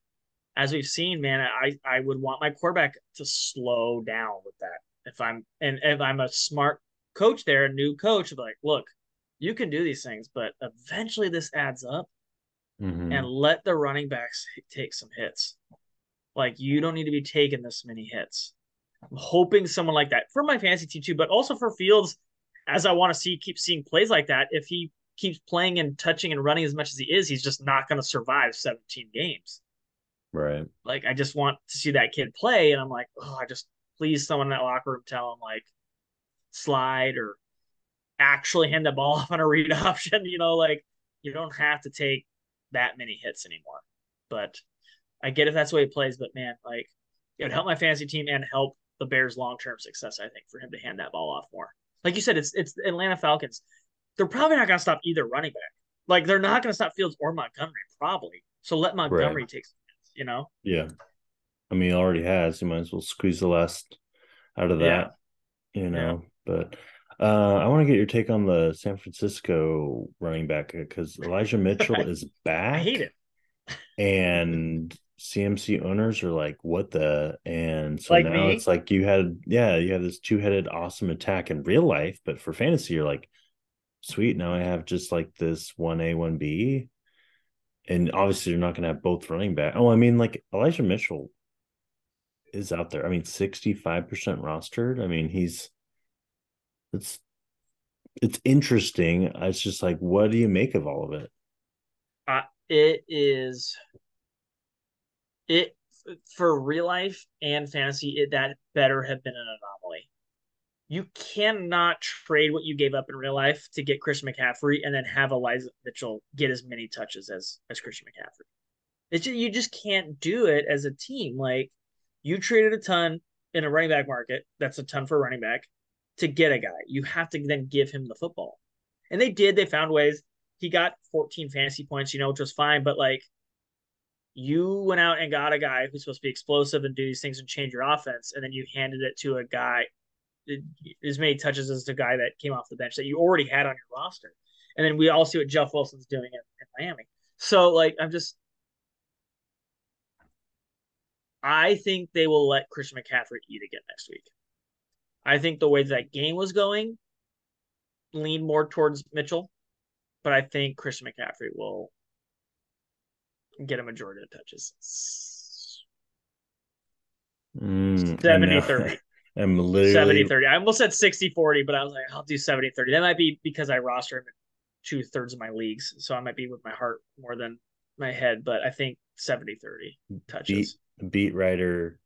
as we've seen, man, I I would want my quarterback to slow down with that. If I'm and if I'm a smart coach there, a new coach, like, look, you can do these things, but eventually this adds up Mhm. and let the running backs take some hits. Like you don't need to be taking this many hits. I'm hoping someone like that for my fantasy team too, but also for Fields, as I want to see keep seeing plays like that. If he keeps playing and touching and running as much as he is, he's just not going to survive 17 games. right. Like I just want to see that kid play, and I'm like, oh, I just please someone in that locker room tell him like slide or actually hand the ball off on a read option. You know, like you don't have to take that many hits anymore. But I get if that's the way he plays, but man, like it would help my fantasy team and help the Bears' long term success. I think for him to hand that ball off more. Like you said, it's it's the Atlanta Falcons. They're probably not going to stop either running back. Like they're not going to stop Fields or Montgomery, probably. So let Montgomery take some hits. You know? Yeah. I mean, he already has. He might as well squeeze the last out of Yeah. that, you know. But uh, I want to get your take on the San Francisco running back because Elijah Mitchell is back. I hate it. And CMC owners are like, what the? And so Like now me? it's like you had, yeah, you have this two headed awesome attack in real life, but for fantasy, you're like, sweet. Now I have just like this 1A, 1B. And obviously, you're not going to have both running back. Oh, I mean, like Elijah Mitchell is out there. I mean, 65% rostered. I mean, he's it's it's interesting. It's just like, what do you make of all of it? Uh, it is it for real life and fantasy. It that better have been an anomaly. You cannot trade what you gave up in real life to get Christian McCaffrey and then have Elijah Mitchell get as many touches as as Christian McCaffrey. It's just, you just can't do it as a team. Like you traded a ton in a running back market. That's a ton for a running back to get a guy. You have to then give him the football. And they did. They found ways. He got 14 fantasy points, you know, which was fine. But like, you went out and got a guy who's supposed to be explosive and do these things and change your offense, and then you handed it to a guy as many touches as the guy that came off the bench that you already had on your roster. And then we all see what Jeff Wilson's doing in, in Miami. So like, I'm just. I think they will let Christian McCaffrey eat again next week. I think the way that game was going, lean more towards Mitchell, but I think Christian McCaffrey will get a majority of touches. Mm, 70 30. I'm literally 70 30. I almost said 60 40, but I was like, I'll do 70 30. That might be because I roster him in two thirds of my leagues. So I might be with my heart more than my head, but I think 70 30 touches. beat, beat writer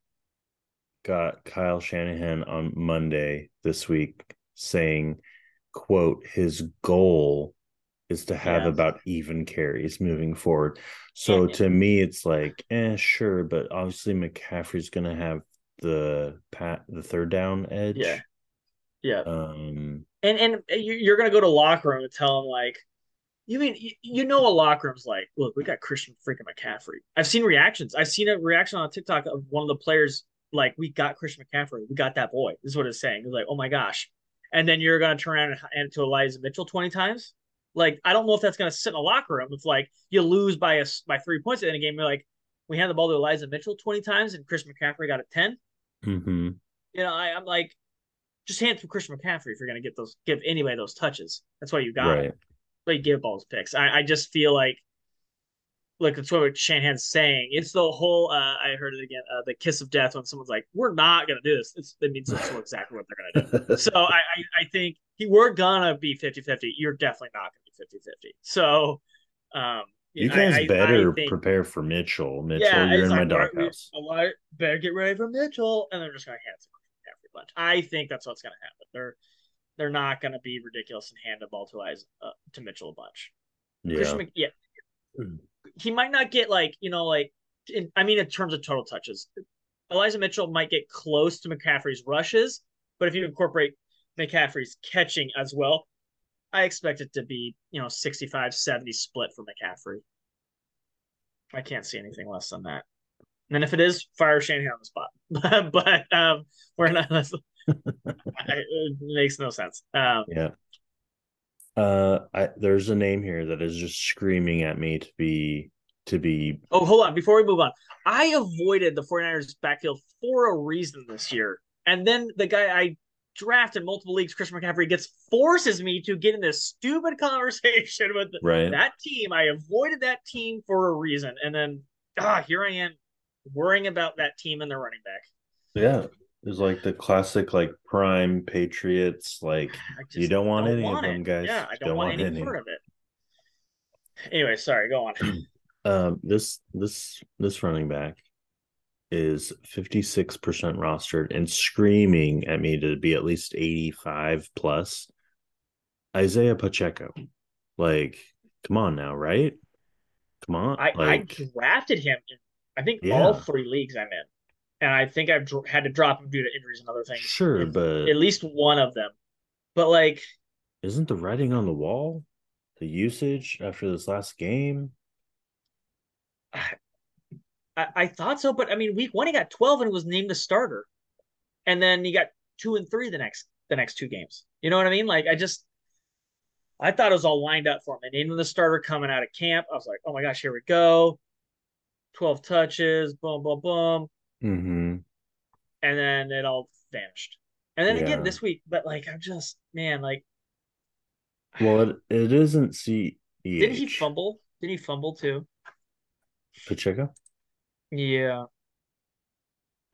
got Kyle Shanahan on Monday this week saying, quote, his goal is to have Yeah. about even carries moving forward. So Yeah. to me, it's like, eh, sure, but obviously McCaffrey's gonna have the pat the third down edge. Yeah. Yeah. Um and and you- you're gonna go to locker room and tell him like, you mean you, you know a locker room's like, look, we got Christian freaking McCaffrey. I've seen reactions. I've seen a reaction on TikTok of one of the players like, we got Christian McCaffrey. We got that boy. This is what it's saying. It's like, oh my gosh. And then you're gonna turn around and hand it to Elijah Mitchell 20 times. Like, I don't know if that's gonna sit in a locker room. If like you lose by a by three points at the end of the game, you're like, we hand the ball to Elijah Mitchell 20 times and Chris McCaffrey got a 10 mhm. you know, I, I'm like, just hand it to Christian McCaffrey if you're going to get those, give anybody those touches. That's why you got right. him. But you give balls picks. I, I just feel like, like that's what Shanahan's saying. It's the whole. Uh, I heard it again. Uh, the kiss of death when someone's like, "We're not going to do this." It's, it means that's exactly what they're going to do. So I, I, I think he, we're gonna be 50-50. You're definitely not going to 50-50. So, um, you I- guys I- I better think- prepare for Mitchell. Mitchell, yeah, you're in my like, all right, we- doghouse. a lot- better get ready for Mitchell, and they're just going to hand it to McCaffrey bunch. I think that's what's going to happen. They're they're not going to be ridiculous and hand the ball to Isa, uh, to Mitchell a bunch. Yeah. Christian Mc, yeah, he might not get like you know like in, I mean in terms of total touches, Elijah Mitchell might get close to McCaffrey's rushes, but if you incorporate McCaffrey's catching as well, I expect it to be you know 65-70 split for McCaffrey. I can't see anything less than that. And if it is, fire Shanahan on the spot. but um, we're not. It makes no sense. Um, Yeah. Uh, I there's a name here that is just screaming at me to be to be. Oh, hold on. Before we move on, I avoided the 49ers backfield for a reason this year. And then the guy I drafted in multiple leagues, Christian McCaffrey, gets forces me to get in this stupid conversation with Right. that team. I avoided that team for a reason. And then ah, here I am worrying about that team and their running back. Yeah. It's like the classic like prime Patriots. Like You don't want any of them, it. guys. Yeah, I don't, don't want, want any any. part of it. Anyway, sorry, go on. um this this this running back is 56% rostered and screaming at me to be at least 85 plus. Isaiah Pacheco. Like, come on now, right? Come on. I, like, I drafted him in, I think, Yeah. all three leagues I'm in. And I think I've had to drop him due to injuries and other things. sure, in but at least one of them. But like, isn't the writing on the wall? The usage after this last game? I, I thought so, but I mean, week one he got 12 and was named the starter, and then he got two and three the next the next two games. You know what I mean? Like, I just I thought it was all lined up for him. And named him the starter coming out of camp. I was like, oh my gosh, here we go. 12 touches, boom, boom, boom. Mm-hmm. and then it all vanished. And then Yeah. again this week, but like I'm just man, like Well, it, it isn't CEH. didn't he fumble? Did he fumble too? Pacheco? Yeah,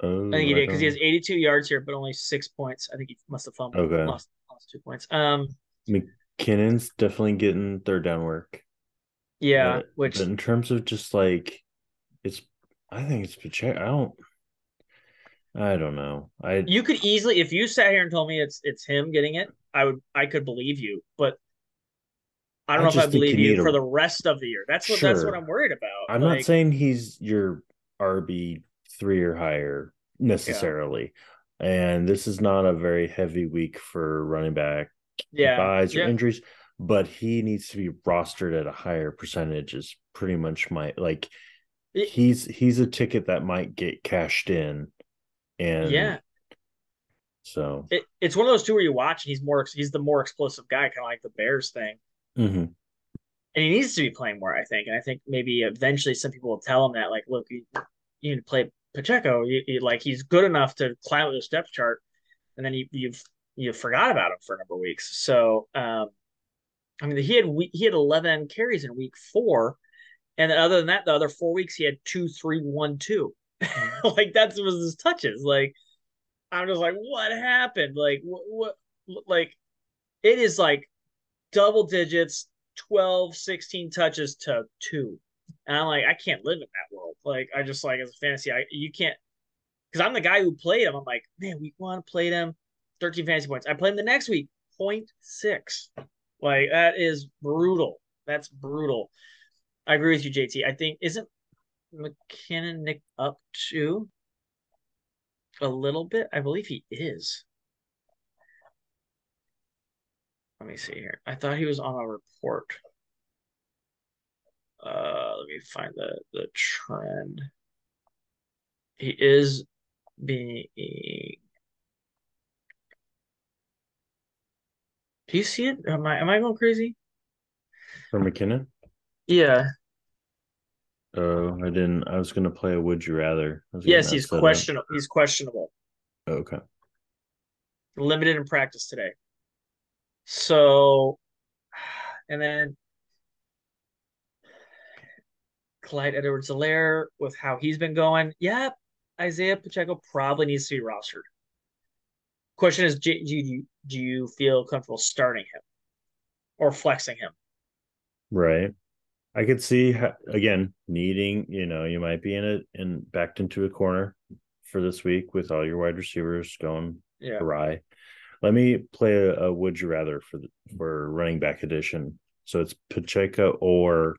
Oh, I think he did because he has 82 yards here, but only six points. I think he must have fumbled. Okay. Lost, lost two points. Um, McKinnon's definitely getting third down work. yeah, But- which but in terms of just like it's I think it's Pacheco. I don't I don't know. I you could easily, if you sat here and told me it's it's him getting it, I would I could believe you, but I don't I know if I believe you for the rest of the year. That's what that's what I'm worried about. I'm Like, not saying he's your RB three or higher necessarily. And this is not a very heavy week for running back yeah, buys or yeah. injuries, but he needs to be rostered at a higher percentage is pretty much my like It- he's he's a ticket that might get cashed in. And yeah. so It, it's one of those two where you watch and he's more he's the more explosive guy, kind of like the Bears thing. mhm. And he needs to be playing more, I think. And I think maybe eventually some people will tell him that, like, look, you, you need to play Pacheco. You, you- like he's good enough to climb the depth chart, and then you, you've you forgot about him for a number of weeks. So um, I mean, he had he had 11 carries in week four, and then other than that, the other four weeks he had two, three, one, two. like that was his touches. Like I'm just like, what happened? Like what, what? Like it is like double digits, 12, 16 touches to two. And I'm like, I can't live in that world. Like I just like as a fantasy, I you can't because I'm the guy who played him. I'm like, man, we want to play him, 13 fantasy points. I played him the next week, 0.6. Like that is brutal. That's brutal. I agree with you, JT. I think isn't McKinnon Nick up to a little bit? I believe he is. Let me see here. I thought he was on a report. Uh, let me find the the trend. He is being. Do you see it? Am I am I going crazy? For McKinnon? Yeah. Oh, I didn't. I was gonna play a Would You Rather. Yes, he's questionable. He's questionable. Oh, okay. Limited in practice today. So, and then Clyde Edwards-Helaire with how he's been going. Yeah, Isaiah Pacheco probably needs to be rostered. Question is, do you do you feel comfortable starting him or flexing him? Right. I could see again needing. You know, you might be in it and backed into a corner for this week with all your wide receivers going yeah. awry. Let me play a, a would you rather for the, for running back edition. So it's Pacheco or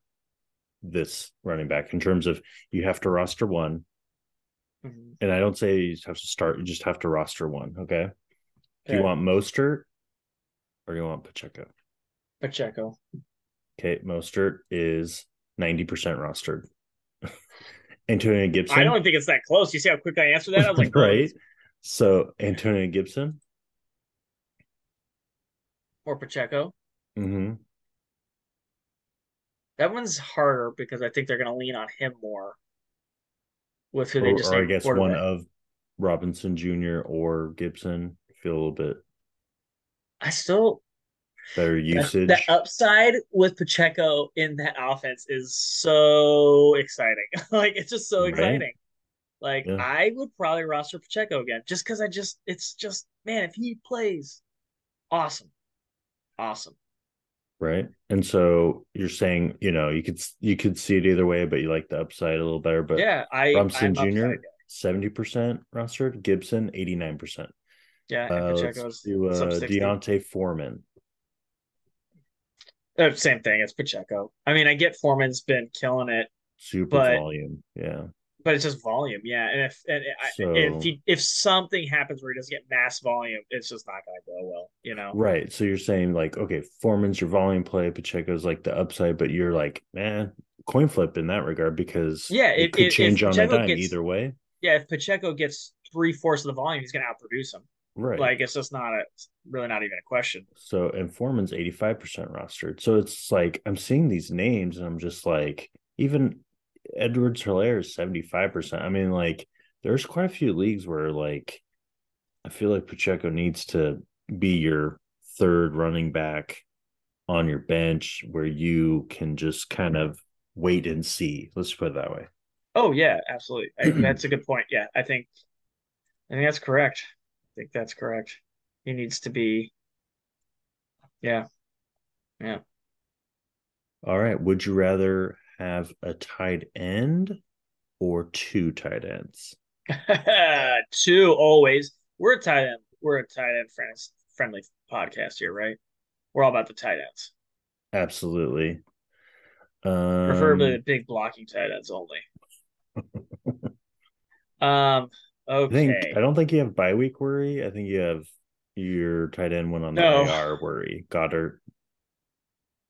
this running back in terms of you have to roster one. Mm-hmm. And I don't say you have to start, you just have to roster one. Okay. Do you want Mostert or do you want Pacheco? Pacheco. Okay. Mostert is 90% rostered. Antonio Gibson. I don't think it's that close. You see how quick I answered that? I was like, right. So Antonio Gibson or Pacheco. Mm-hmm. That one's harder because I think they're going to lean on him more. With who they just or I guess one of Robinson Jr. or Gibson feel a little bit. I still better usage. The, the upside with Pacheco in that offense is so exciting. like it's just so exciting. Right? Like yeah. I would probably roster Pacheco again just because I just it's just man if he plays, awesome awesome. Right. And so you're saying, you know, you could you could see it either way, but you like the upside a little better. But yeah, I Robinson Jr. seventy percent rostered, Gibson eighty nine percent. Yeah, uh, let's do uh, D'Onta Foreman. Uh, same thing. It's Pacheco. I mean, I get Foreman's been killing it. Super volume. Yeah but it's just volume, yeah. And if and so, if he, if something happens where he doesn't get mass volume, it's just not going to go well, you know. Right. So you're saying like, okay, Foreman's your volume play, Pacheco's like the upside, but you're like, man, coin flip in that regard because yeah, it, it could change on a dime gets, either way. Yeah, if Pacheco gets three fourths of the volume, he's going to outproduce him. Right. Like it's just not a really not even a question. So and Foreman's 85% rostered. So it's like I'm seeing these names and I'm just like, even Edwards-Helaire is 75%. I mean, like, there's quite a few leagues where, like, I feel like Pacheco needs to be your third running back on your bench where you can just kind of wait and see. Let's put it that way. Oh, yeah, absolutely. I, that's a good point. Yeah, I think, I think that's correct. I think that's correct. He needs to be, yeah, yeah. All right. Would you rather have a tight end or two tight ends? two always. We're a tight end. We're a tight end friends friendly podcast here, right? We're all about the tight ends. Absolutely. Um, Preferably the big blocking tight ends only. um. Okay. I, think, I don't think you have bye week worry. I think you have your tight end one on the no. IR worry. Goedert.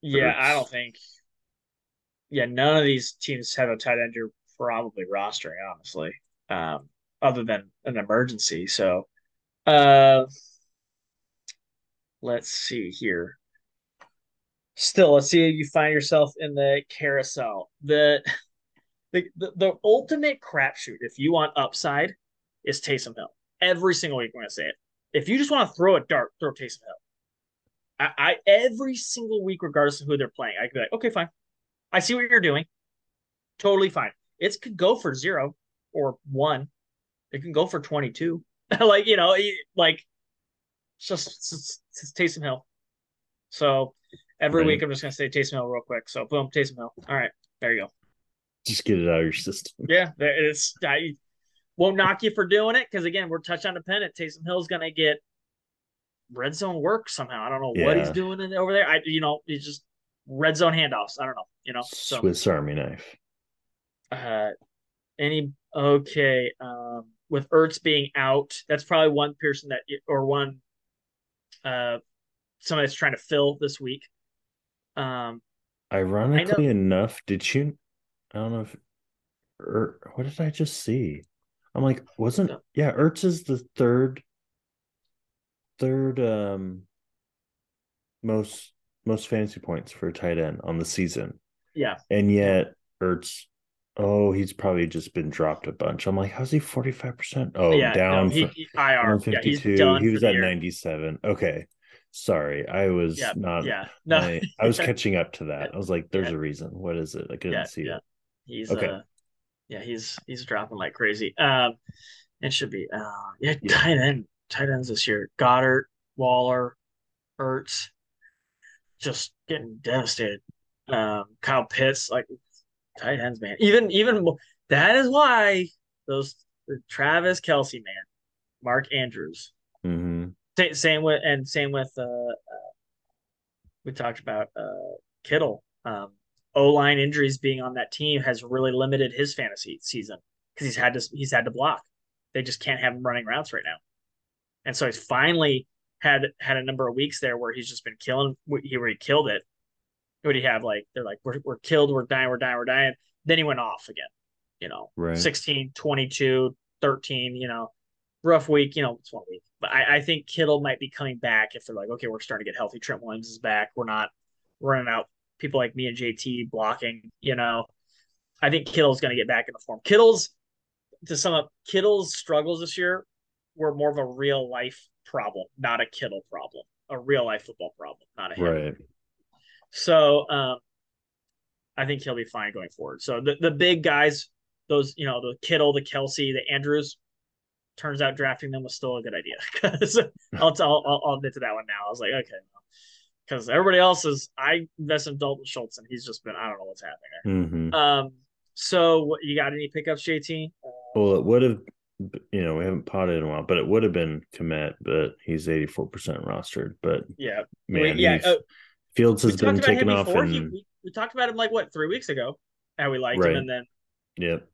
Yeah, I don't think yeah, none of these teams have a tight end you're probably rostering, honestly, um, other than an emergency. So, uh, let's see here. Still, let's see if you find yourself in the carousel. The the the, the ultimate crapshoot, if you want upside, is Taysom Hill. Every single week I'm going to say it. If you just want to throw a dart, throw Taysom Hill. I, I every single week, regardless of who they're playing, I could be like, okay, fine. I see what you're doing. Totally fine. It could go for zero or one. It can go for 22. like, you know, like just, just, just Taysom Hill. So every right. week I'm just gonna say Taysom Hill real quick. So boom, Taysom Hill. All right, there you go. Just get it out of your system. Yeah, it's I won't knock you for doing it because again, we're touchdown dependent. Taysom Hill's gonna get red zone work somehow. I don't know yeah. what he's doing in, over there. I you know he's just red zone handoffs. I don't know. You know, so, Swiss Army knife. Uh, any okay. Um, with Ertz being out, that's probably one person that or one uh somebody that's trying to fill this week. Um, ironically enough, did you? I don't know if. Er, what did I just see? I'm like, wasn't yeah? Ertz is the third, third um most most fantasy points for a tight end on the season. Yeah, and yet Ertz Oh, he's probably just been dropped a bunch. I'm like, how's he 45%? Oh, yeah, down no, he, he, IR. 52. Yeah, he was at 97. Okay. Sorry. I was yeah, not yeah. No. I, I was catching up to that. I was like, there's a reason. What is it? I couldn't see yeah. it. He's okay. Uh, yeah, he's he's dropping like crazy. Um it should be uh yeah, yeah. tight end tight ends this year. Goedert, Waller, Ertz, just getting devastated. Um Kyle Pitts, like tight ends, man. Even even that is why those Travis Kelce, man, Mark Andrews. Mm-hmm. Same with and same with uh, uh we talked about uh Kittle. Um, O line injuries being on that team has really limited his fantasy season because he's had to he's had to block. They just can't have him running routes right now, and so he's finally had had a number of weeks there where he's just been killing. He where he killed it, what do you have? Like they're like, we're, we're killed, we're dying, we're dying, we're dying. Then he went off again, you know, right. 16, 22, 13, you know, rough week, you know, it's one week. But I, I think Kittle might be coming back if they're like, okay, we're starting to get healthy. Trent Williams is back. We're not running out people like me and JT blocking, you know. I think Kittle's going to get back in the form. Kittle's, to sum up, Kittle's struggles this year were more of a real life problem, not a Kittle problem, a real life football problem, not a him. Right. So um, I think he'll be fine going forward. So the, the big guys, those, you know, the Kittle, the Kelce, the Andrews, turns out drafting them was still a good idea because I'll, I'll, I'll admit to that one now. I was like, okay, because everybody else is, I invested in Dalton Schultz and he's just been, I don't know what's happening there. Mm-hmm. Um, so what, you got any pickups, JT? Uh, well, it would have, you know, we haven't potted in a while, but it would have been Kmet, but he's 84% rostered. But yeah, man, yeah, uh, Fields has been taken off. And... He, we, we, talked about him like what three weeks ago, how we liked right. him, and then yep.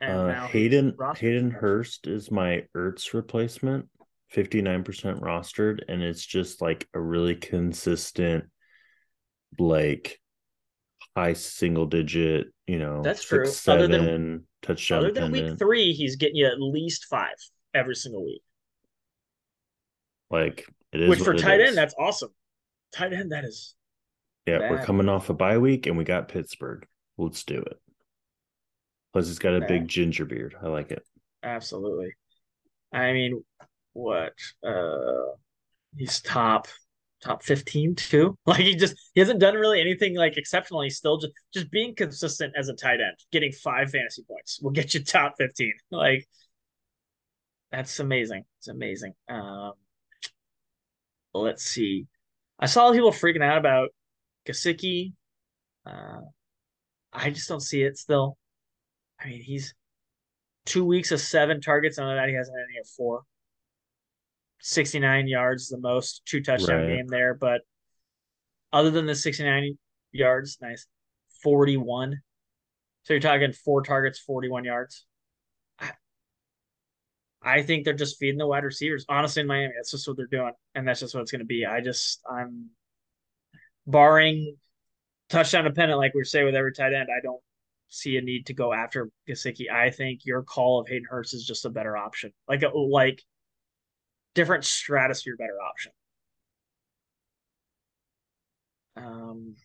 And uh, Hayden Hayden Hurst is my Ertz replacement, fifty nine percent rostered, and it's just like a really consistent, like high single digit. You know, that's six, true. Seven other than touchdown. Other than week three, he's getting you at least five every single week. Like it is, which for tight end, that's awesome tight end, that is. Yeah, bad. we're coming off a bye week and we got Pittsburgh. Let's do it. Plus, he's got a bad. big ginger beard. I like it. Absolutely. I mean, what? Uh, he's top top 15 too. Like he just he hasn't done really anything like exceptional. He's still just just being consistent as a tight end, getting five fantasy points will get you top 15. Like that's amazing. It's amazing. Um let's see. I saw people freaking out about Gesicki. Uh, I just don't see it still. I mean, he's two weeks of seven targets. Of that he hasn't had any of four. 69 yards, the most two touchdown right. game there. But other than the 69 yards, nice. 41. So you're talking four targets, 41 yards. I think they're just feeding the wide receivers. Honestly, in Miami, that's just what they're doing, and that's just what it's going to be. I just, I'm barring touchdown dependent, like we say with every tight end. I don't see a need to go after Gesicki. I think your call of Hayden Hurst is just a better option, like oh, like different stratosphere, better option. Um,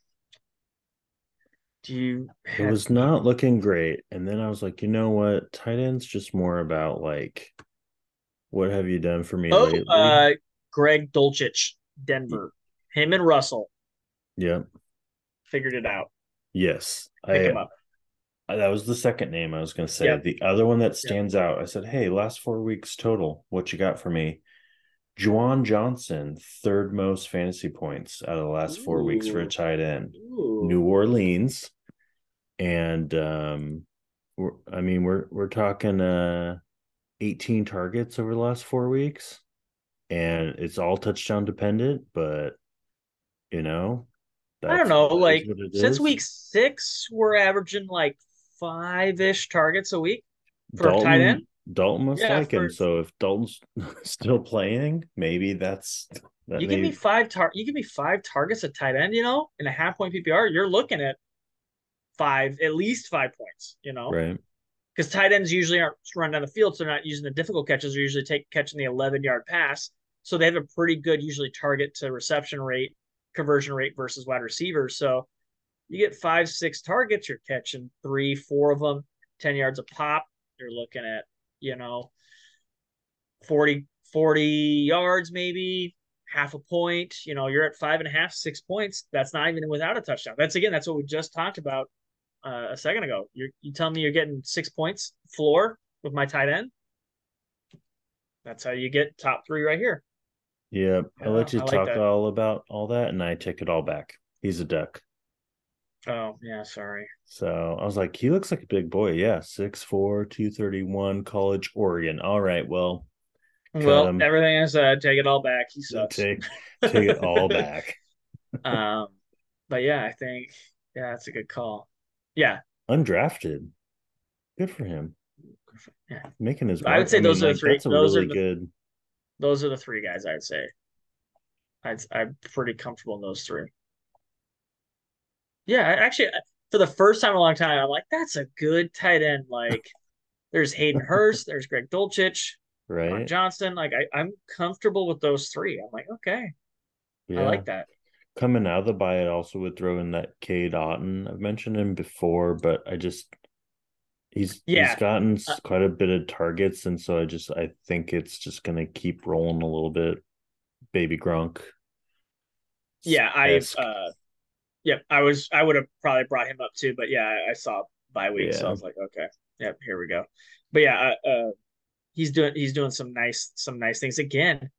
do you? Have... It was not looking great, and then I was like, you know what? Tight end's just more about like what have you done for me oh, lately? Uh, Greg Dulcich, Denver. Him and Russell Yeah. figured it out. Yes. Pick I, him up. That was the second name I was going to say. Yep. The other one that stands out, I said, "Hey, last four weeks total, what you got for me?" Juwan Johnson, third most fantasy points out of the last four weeks for a tight end. Ooh. New Orleans, and um, we're, I mean we're we're talking uh, eighteen targets over the last four weeks, and it's all touchdown dependent. But you know, I don't know. Like since is. week six, we're averaging like five ish targets a week for a tight end. Dalton must Yeah, like him. So if Dalton's still playing, maybe that's that you may, give me five tar you give me five targets at tight end, you know, in a half point PPR, you're looking at five, at least five points, you know. right. Because tight ends usually aren't run down the field, so they're not using the difficult catches, they're usually take catching the eleven yard pass. So they have a pretty good usually target to reception rate, conversion rate versus wide receivers. So you get five, six targets, you're catching three, four of them, 10 yards a pop. You're looking at, you know, 40, 40 yards, maybe half a point. You know, you're at five and a half, six points. That's not even without a touchdown. That's again, that's what we just talked about uh, a second ago. You're, you tell me you're getting six points floor with my tight end. That's how you get top three right here. Yeah, I let you I like talk that. all about all that, and I take it all back. He's a duck. Oh, yeah, sorry. So I was like, he looks like a big boy. Yeah, 6'4, 231, college, Oregon. All right, well, well, everything I said, take it all back. He sucks. take take it all back. um, but yeah, I think yeah, that's a good call. Yeah, Undrafted. Good for him. Yeah. Making his I would say those mean, are the three- those are really the- good. those are the three guys I'd say. I'd, I'm pretty comfortable in those three. Yeah, actually, for the first time in a long time, I'm like, that's a good tight end. Like, there's Hayden Hurst, there's Greg Dulcich, Mark Right. Johnston. Like, I, I'm comfortable with those three. I'm like, okay, I like that. Coming out of the buy, I also would throw in that Cade Otton. I've mentioned him before, but I just he's Yeah. he's gotten Uh, quite a bit of targets, and so I just I think it's just gonna keep rolling a little bit. Baby Gronk. Yeah, I, esque. uh, yeah, I was, I would have probably brought him up too, but yeah, I, I saw bye week, so Yeah. I was like, okay, yep, here we go. But yeah, uh, uh, he's doing, he's doing some nice, some nice things again.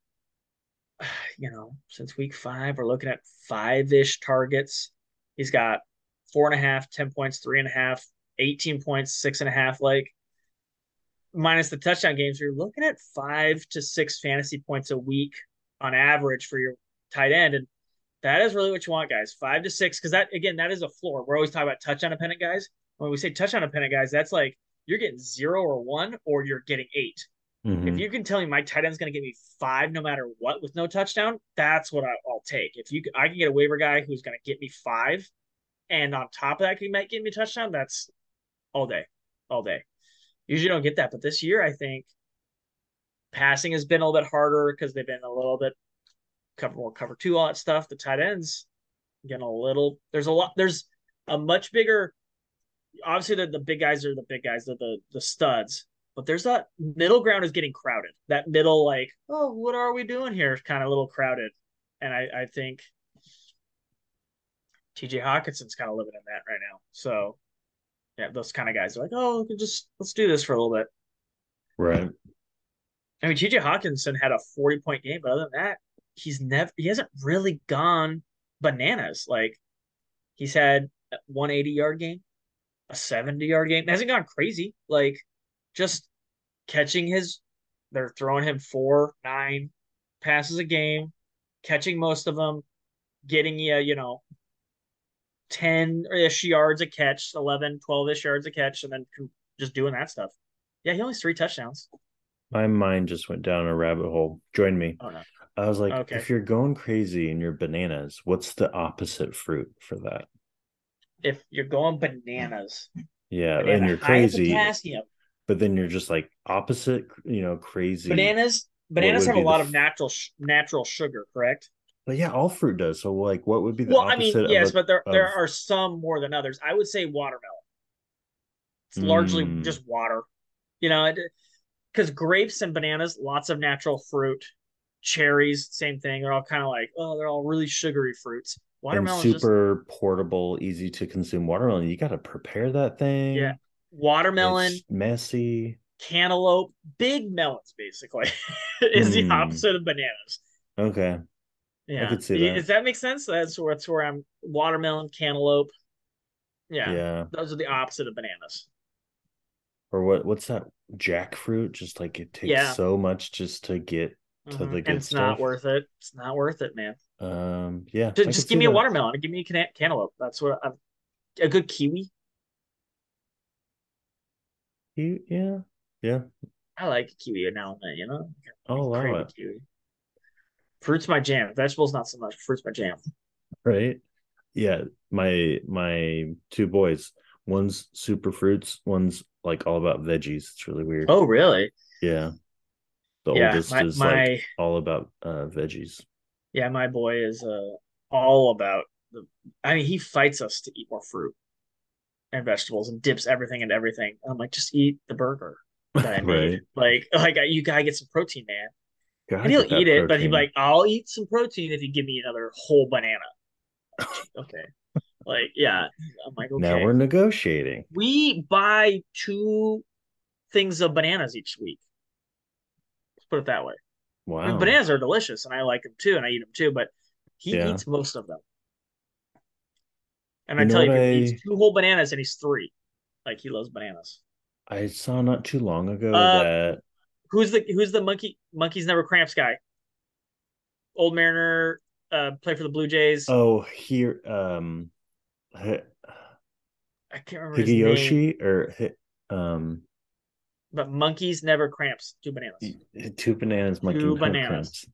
You know, since week five, we're looking at five ish targets. He's got four and a half, 10 points, three and a half, 18 points, six and a half. Like, minus the touchdown games, you're looking at five to six fantasy points a week on average for your tight end. And that is really what you want, guys. Five to six, because that again, that is a floor. We're always talking about touchdown dependent guys. When we say touchdown dependent guys, that's like you're getting zero or one, or you're getting eight. Mhm. If you can tell me my tight end's going to give me five no matter what with no touchdown, that's what I, will take. If you, I can get a waiver guy who's going to get me five, and on top of that, he might give me a touchdown. That's all day, all day. Usually don't get that, but this year I think passing has been a little bit harder because they've been a little bit cover more cover two all that stuff. The tight ends getting a little. There's a lot. There's a much bigger. Obviously, the, the big guys are the big guys. They're the the studs. But there's that middle ground is getting crowded. That middle, like, oh, what are we doing here? Kind of a little crowded. And I, I think TJ Hockenson's kind of living in that right now. So yeah, those kind of guys are like, oh, we can just let's do this for a little bit. Right. I mean, TJ Hockenson had a 40 point game, but other than that, he's never he hasn't really gone bananas. Like he's had a 180 yard game, a 70 yard game. Hasn't gone crazy. Like just catching his they're throwing him four, nine passes a game, catching most of them, getting you, you know, 10 ish yards a catch, 11, 12 ish yards a catch, and then just doing that stuff. Yeah, he only has three touchdowns. My mind just went down a rabbit hole. Join me. Oh, no. I was like, Okay. if you're going crazy and you're bananas, what's the opposite fruit for that? If you're going bananas, Yeah, banana and you're crazy, but then you're just like opposite, you know, crazy. Bananas, bananas have a the lot of natural natural sugar, correct? But yeah, all fruit does. So like, what would be the Well, I mean, yes, a- but there there are some more than others. I would say watermelon. It's largely Mm. just water, you know, because grapes and bananas, lots of natural fruit. Cherries, same thing. They're all kind of like, oh, they're all really sugary fruits. Watermelon super just, portable, easy to consume watermelon. You got to prepare that thing. Yeah, watermelon, it's messy. Cantaloupe, big melons, basically, is mm. the hmm. opposite of bananas. Okay. Yeah. I could see that. Does that make sense? That's where that's where I'm watermelon, cantaloupe. Yeah. Yeah. Those are the opposite of bananas. Or what what's that jackfruit? Just like it takes yeah. so much just to get to mm-hmm. the good and it's stuff. not worth it. It's not worth it, man. Um yeah. Just, just give me that. a watermelon. Give me a can- cantaloupe. That's what I'm a good kiwi. You, yeah. Yeah. I like kiwi now and then, you know. Oh wow. Kiwi. Fruit's my jam. Vegetables not so much. Fruit's my jam. Right. Yeah. My my two boys. One's super fruits. One's like all about veggies. It's really weird. Oh, really? Yeah. The yeah, oldest my, is my, like all about uh veggies. Yeah, my boy is uh all about the. I mean, he fights us to eat more fruit and vegetables and dips everything into everything. I'm like, just eat the burger that I made. right. Like, like you gotta get some protein, man. And he'll eat it, protein. but he'd be like, I'll eat some protein if you give me another whole banana. okay. Like, yeah. I'm like, okay. Now we're negotiating. We buy two things of bananas each week. Put it that way. Wow. I mean, bananas are delicious and I like them too, and I eat them too, but he yeah. eats most of them. And you I tell you, I... he eats two whole bananas and he's three. Like he loves bananas. I saw not too long ago uh, that who's the who's the monkey monkeys never cramps guy? Old Mariner, uh, play for the Blue Jays. Oh, here, um, I can't remember Hideyoshi or um, but monkeys never cramps. Two bananas. Two bananas. Monkey two bananas. Cramps.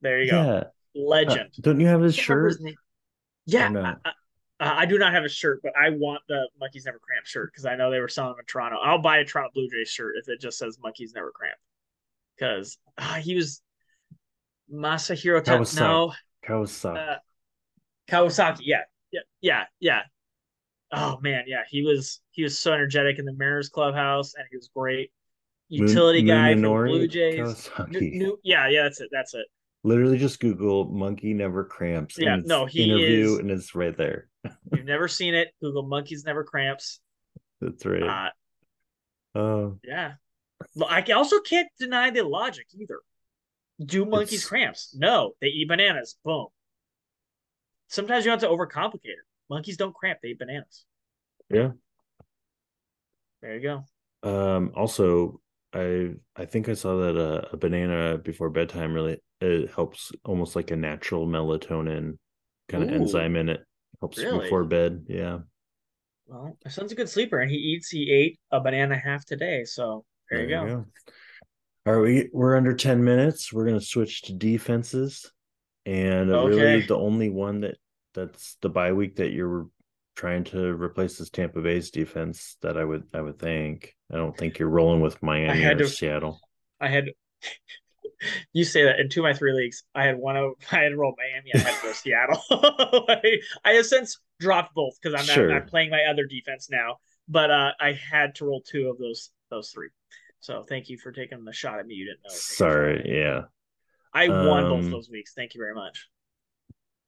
There you go. Yeah. Legend. Uh, don't you have his shirt? His yeah, I, uh, I do not have a shirt, but I want the Monkeys Never Cramp shirt because I know they were selling them in Toronto. I'll buy a Toronto Blue Jays shirt if it just says Monkeys Never Cramp because uh, he was Masahiro Kawasaki. No, Kawasaki. Uh, Kawasaki. Yeah, yeah, yeah, yeah. Oh man, yeah. He was he was so energetic in the Mariners clubhouse, and he was great. Utility Moon, guy Moon for the Blue Jays. New, yeah, yeah. That's it. That's it. Literally, just Google "monkey never cramps." Yeah, no, he interview, is, and it's right there. you've never seen it? Google "monkeys never cramps." That's right. Uh, uh, yeah. I also can't deny the logic either. Do monkeys it's... cramps? No, they eat bananas. Boom. Sometimes you have to overcomplicate it. Monkeys don't crap; they eat bananas. Yeah. There you go. Um. Also, I I think I saw that uh, a banana before bedtime really it helps almost like a natural melatonin kind of enzyme in it. Helps really? before bed. Yeah. Well, my son's a good sleeper, and he eats. He ate a banana half today, so there, there you, go. go. All right, we we're under ten minutes. We're gonna switch to defenses, and okay. really the only one that that's the bye week that you're trying to replace this Tampa Bay's defense. That I would I would think. I don't think you're rolling with Miami or to, Seattle. I had you say that in two of my three leagues, I had one of I had rolled Miami, I had to Seattle. I, I, have since dropped both because I'm, sure. I'm playing my other defense now. But uh, I had to roll two of those those three. So thank you for taking the shot at me. You didn't know. Sorry, yeah. I won um, both those weeks. Thank you very much.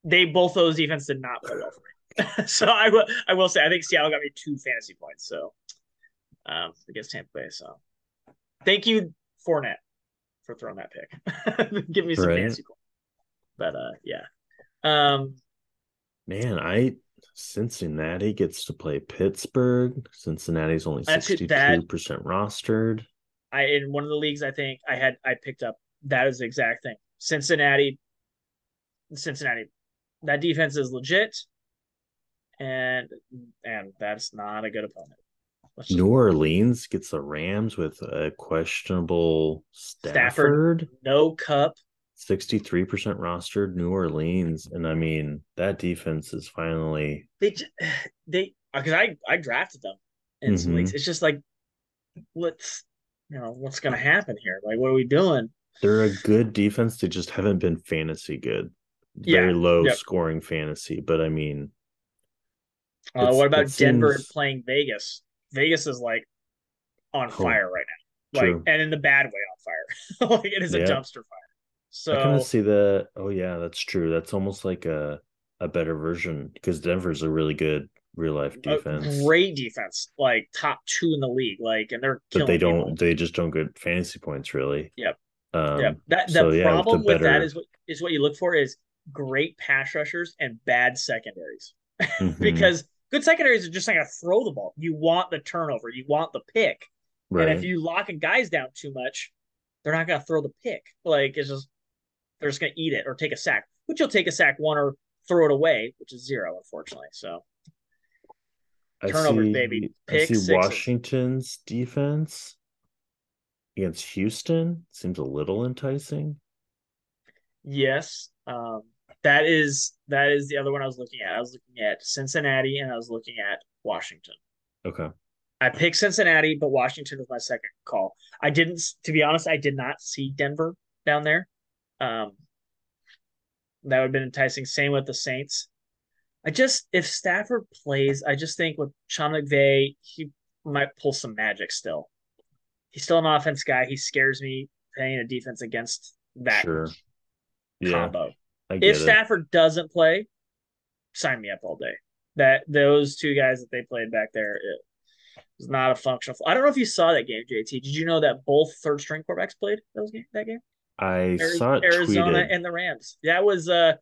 They both those defense did not play well for me. so I will I will say I think Seattle got me two fantasy points. So um against Tampa Bay. So thank you, Fournette for throwing that pick. Give me some right. fancy cool. But uh yeah. Um man, I Cincinnati gets to play Pittsburgh. Cincinnati's only sixty two percent rostered. I in one of the leagues I think I had I picked up that is the exact thing. Cincinnati Cincinnati that defense is legit and and that's not a good opponent. New Orleans gets the Rams with a questionable Stafford, Stafford no Kupp. sixty three percent rostered New Orleans, and I mean that defense is finally they they because I I drafted them in mm-hmm. some leagues. It's just like what's you know what's going to happen here? Like what are we doing? They're a good defense. They just haven't been fantasy good. Very yeah. low yep. scoring fantasy, but I mean. Uh, what about Denver seems... playing Vegas? Vegas is like on oh, fire right now. Like true. and in the bad way on fire. like it is a dumpster fire. So I kind of see that. Oh yeah, that's true. That's almost like a a better version because Denver's a really good real life defense. great defense, like top two in the league. Like, and they're but they don't. people. They just don't get fantasy points really. Yep. Um, yeah, that the so, yeah, problem with that better- is what is what you look for is great pass rushers and bad secondaries. mhm, Because good secondaries are just not gonna throw the ball. You want the turnover, you want the pick. right. And if you lock guys down too much, they're not gonna throw the pick. Like it's just they're just gonna eat it or take a sack, which you'll take a sack one or throw it away, which is zero, unfortunately. So turnovers, baby. I see sixes. Washington's defense against Houston seems a little enticing. yes, um, that is that is the other one I was looking at. I was looking at Cincinnati and I was looking at Washington. Okay. I picked Cincinnati, but Washington was my second call. I didn't, to be honest, I did not see Denver down there. Um, that would have been enticing. Same with the Saints. I just, if Stafford plays, I just think with Sean McVay, he might pull some magic still. He's still an offense guy. He scares me playing a defense against that Sure. Combo. I If it. Stafford doesn't play, sign me up all day. That those two guys that they played back there, it was not a functional. I don't know if you saw that game, JT. Did you know that both third string quarterbacks played those game that game? I Ari- saw it Arizona tweeted. and the Rams. That was uh,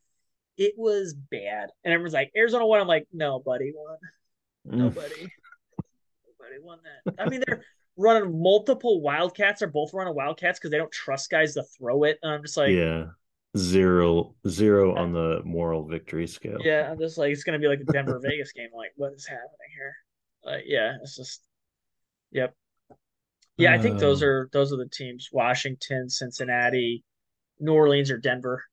it was bad. And everyone's like Arizona won. I'm like, nobody won. Mm, Nobody. Nobody won that. I mean, they're running multiple Wildcats. They're both running Wildcats because they don't trust guys to throw it. And I'm just like, yeah, zero zero on the moral victory scale. Yeah, I'm just like it's gonna be like a Denver Vegas game. Like, what is happening here? Like, yeah, it's just, yep, yeah. I think those Oh. are those are the teams: Washington, Cincinnati, New Orleans, or Denver.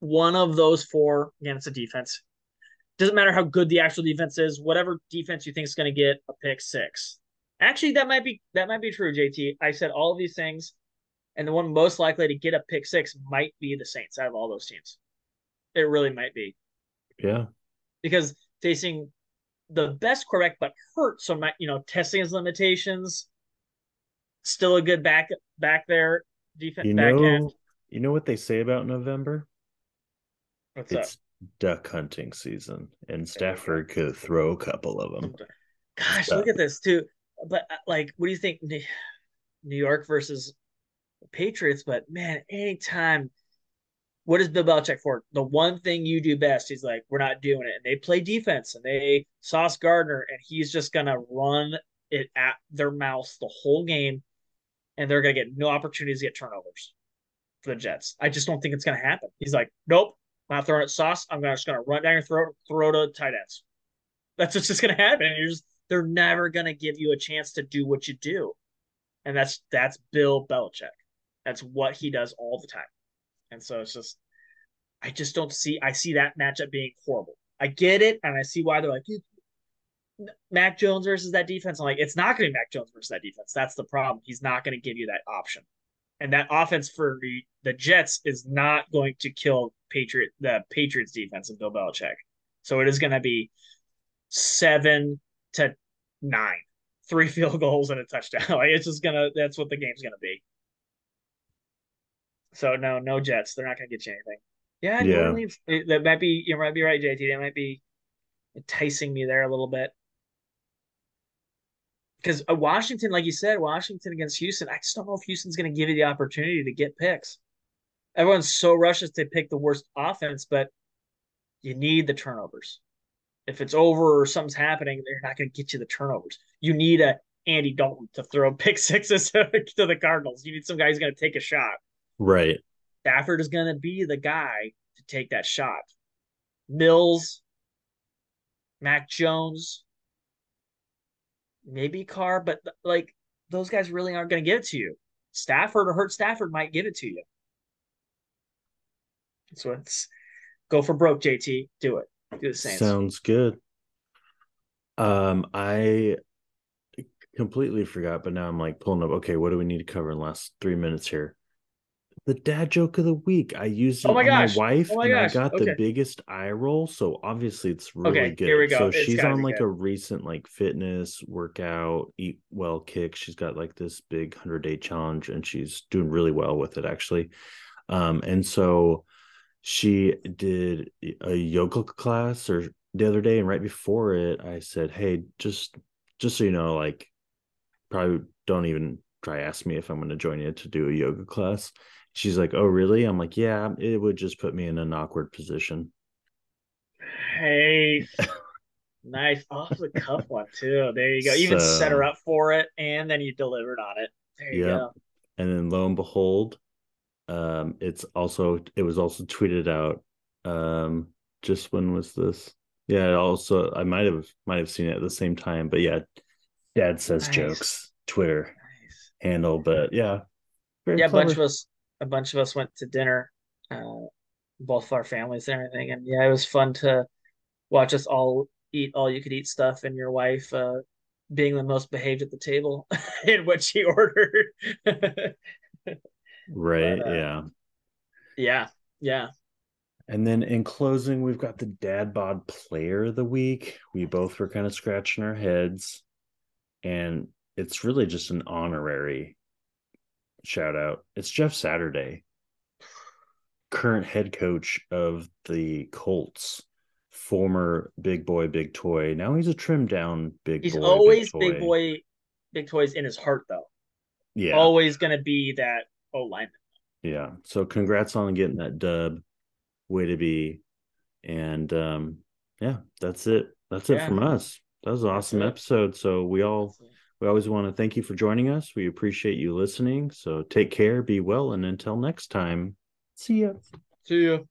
One of those four. Again, it's a defense. Doesn't matter how good the actual defense is. Whatever defense you think is going to get a pick six. Actually, that might be that might be true. JT, I said all of these things, and the one most likely to get a pick six might be the Saints out of all those teams. It really might be Yeah, because facing the best quarterback but hurt, so my you know testing his limitations. Still a good back back there defense you back know, end. you know what they say about November? What's It's duck hunting season, and Stafford could throw a couple of them. Gosh, look at this too. But uh, like, what do you think? New York versus Patriots, but man, anytime. What is Bill Belichick for? The one thing you do best. He's like, we're not doing it, and they play defense, and they Sauce Gardner, and he's just gonna run it at their mouth the whole game, and they're gonna get no opportunities to get turnovers for the Jets. I just don't think it's gonna happen. He's like, nope, not throwing it sauce. I'm just gonna run down your throat, throw to tight ends. That's what's just gonna happen. And you're just they're never gonna give you a chance to do what you do, and that's that's Bill Belichick. That's what he does all the time. And so it's just, I just don't see. I see that matchup being horrible. I get it, and I see why they're like Mac Jones versus that defense. I'm like, it's not going to be Mac Jones versus that defense. That's the problem. He's not going to give you that option, and that offense for the, Jets is not going to kill Patriot the Patriots defense of Bill Belichick. So it is going to be seven to nine, three field goals and a touchdown. like it's just gonna. That's what the game's going to be. So no, no Jets. They're not going to get you anything. Yeah, New Yeah. Orleans. it- that might be. You might be right, JT. That might be enticing me there a little bit. Because uh, Washington, like you said, Washington against Houston, I just don't know if Houston's going to give you the opportunity to get picks. Everyone's so rushes to pick the worst offense, but you need the turnovers. If it's over or something's happening, they're not going to get you the turnovers. You need a Andy Dalton to throw pick sixes to the Cardinals. You need some guy who's going to take a shot. Right. Stafford is going to be the guy to take that shot. Mills, Mac Jones, maybe Carr, but like those guys really aren't going to give it to you. Stafford or Hurt Stafford might give it to you. So it's go for broke, JT. Do it. Do the Saints. Sounds good. Um, I completely forgot, but now I'm like pulling up. Okay, what do we need to cover in the last three minutes here? The dad joke of the week. I used it Oh my on gosh. my wife, Oh my and I got Okay. the biggest eye roll. So obviously, it's really Okay, good. here we go. So It's she's on like good. a recent like fitness workout, eat well kick. She's got like this big hundred day challenge, and she's doing really well with it actually. Um, and so she did a yoga class or the other day, and right before it, I said, Hey, just just so you know, like probably don't even try ask me if I'm gonna join you to do a yoga class. She's like, Oh, really? I'm like, Yeah, it would just put me in an awkward position. Hey, nice off the cuff one too. There you go. You even So- set her up for it, and then you delivered on it. There you Yep. go. and then lo and behold um it's also it was also tweeted out um just when was this yeah also i might have might have seen it at the same time but yeah dad says Nice. jokes twitter Nice. handle but yeah Yeah, a bunch of us, a bunch of us went to dinner, uh, both our families and everything, and yeah, it was fun to watch us all eat all you could eat stuff, and your wife uh, being the most behaved at the table in what she ordered. right but, uh, yeah yeah, yeah. and then in closing we've got the dad bod player of the week we both were kind of scratching our heads and it's really just an honorary shout out. It's jeff saturday current head coach of the colts former big boy big toy. Now he's a trimmed down big He's boy always big, big boy, big toys in his heart, though. yeah. Always gonna be that O lineman. yeah. So congrats on getting that dub way to be. And um yeah that's it. That's it from us. That was an awesome episode. So we all we always want to thank you for joining us. We appreciate you listening. So take care be well and until next time. See ya. See you.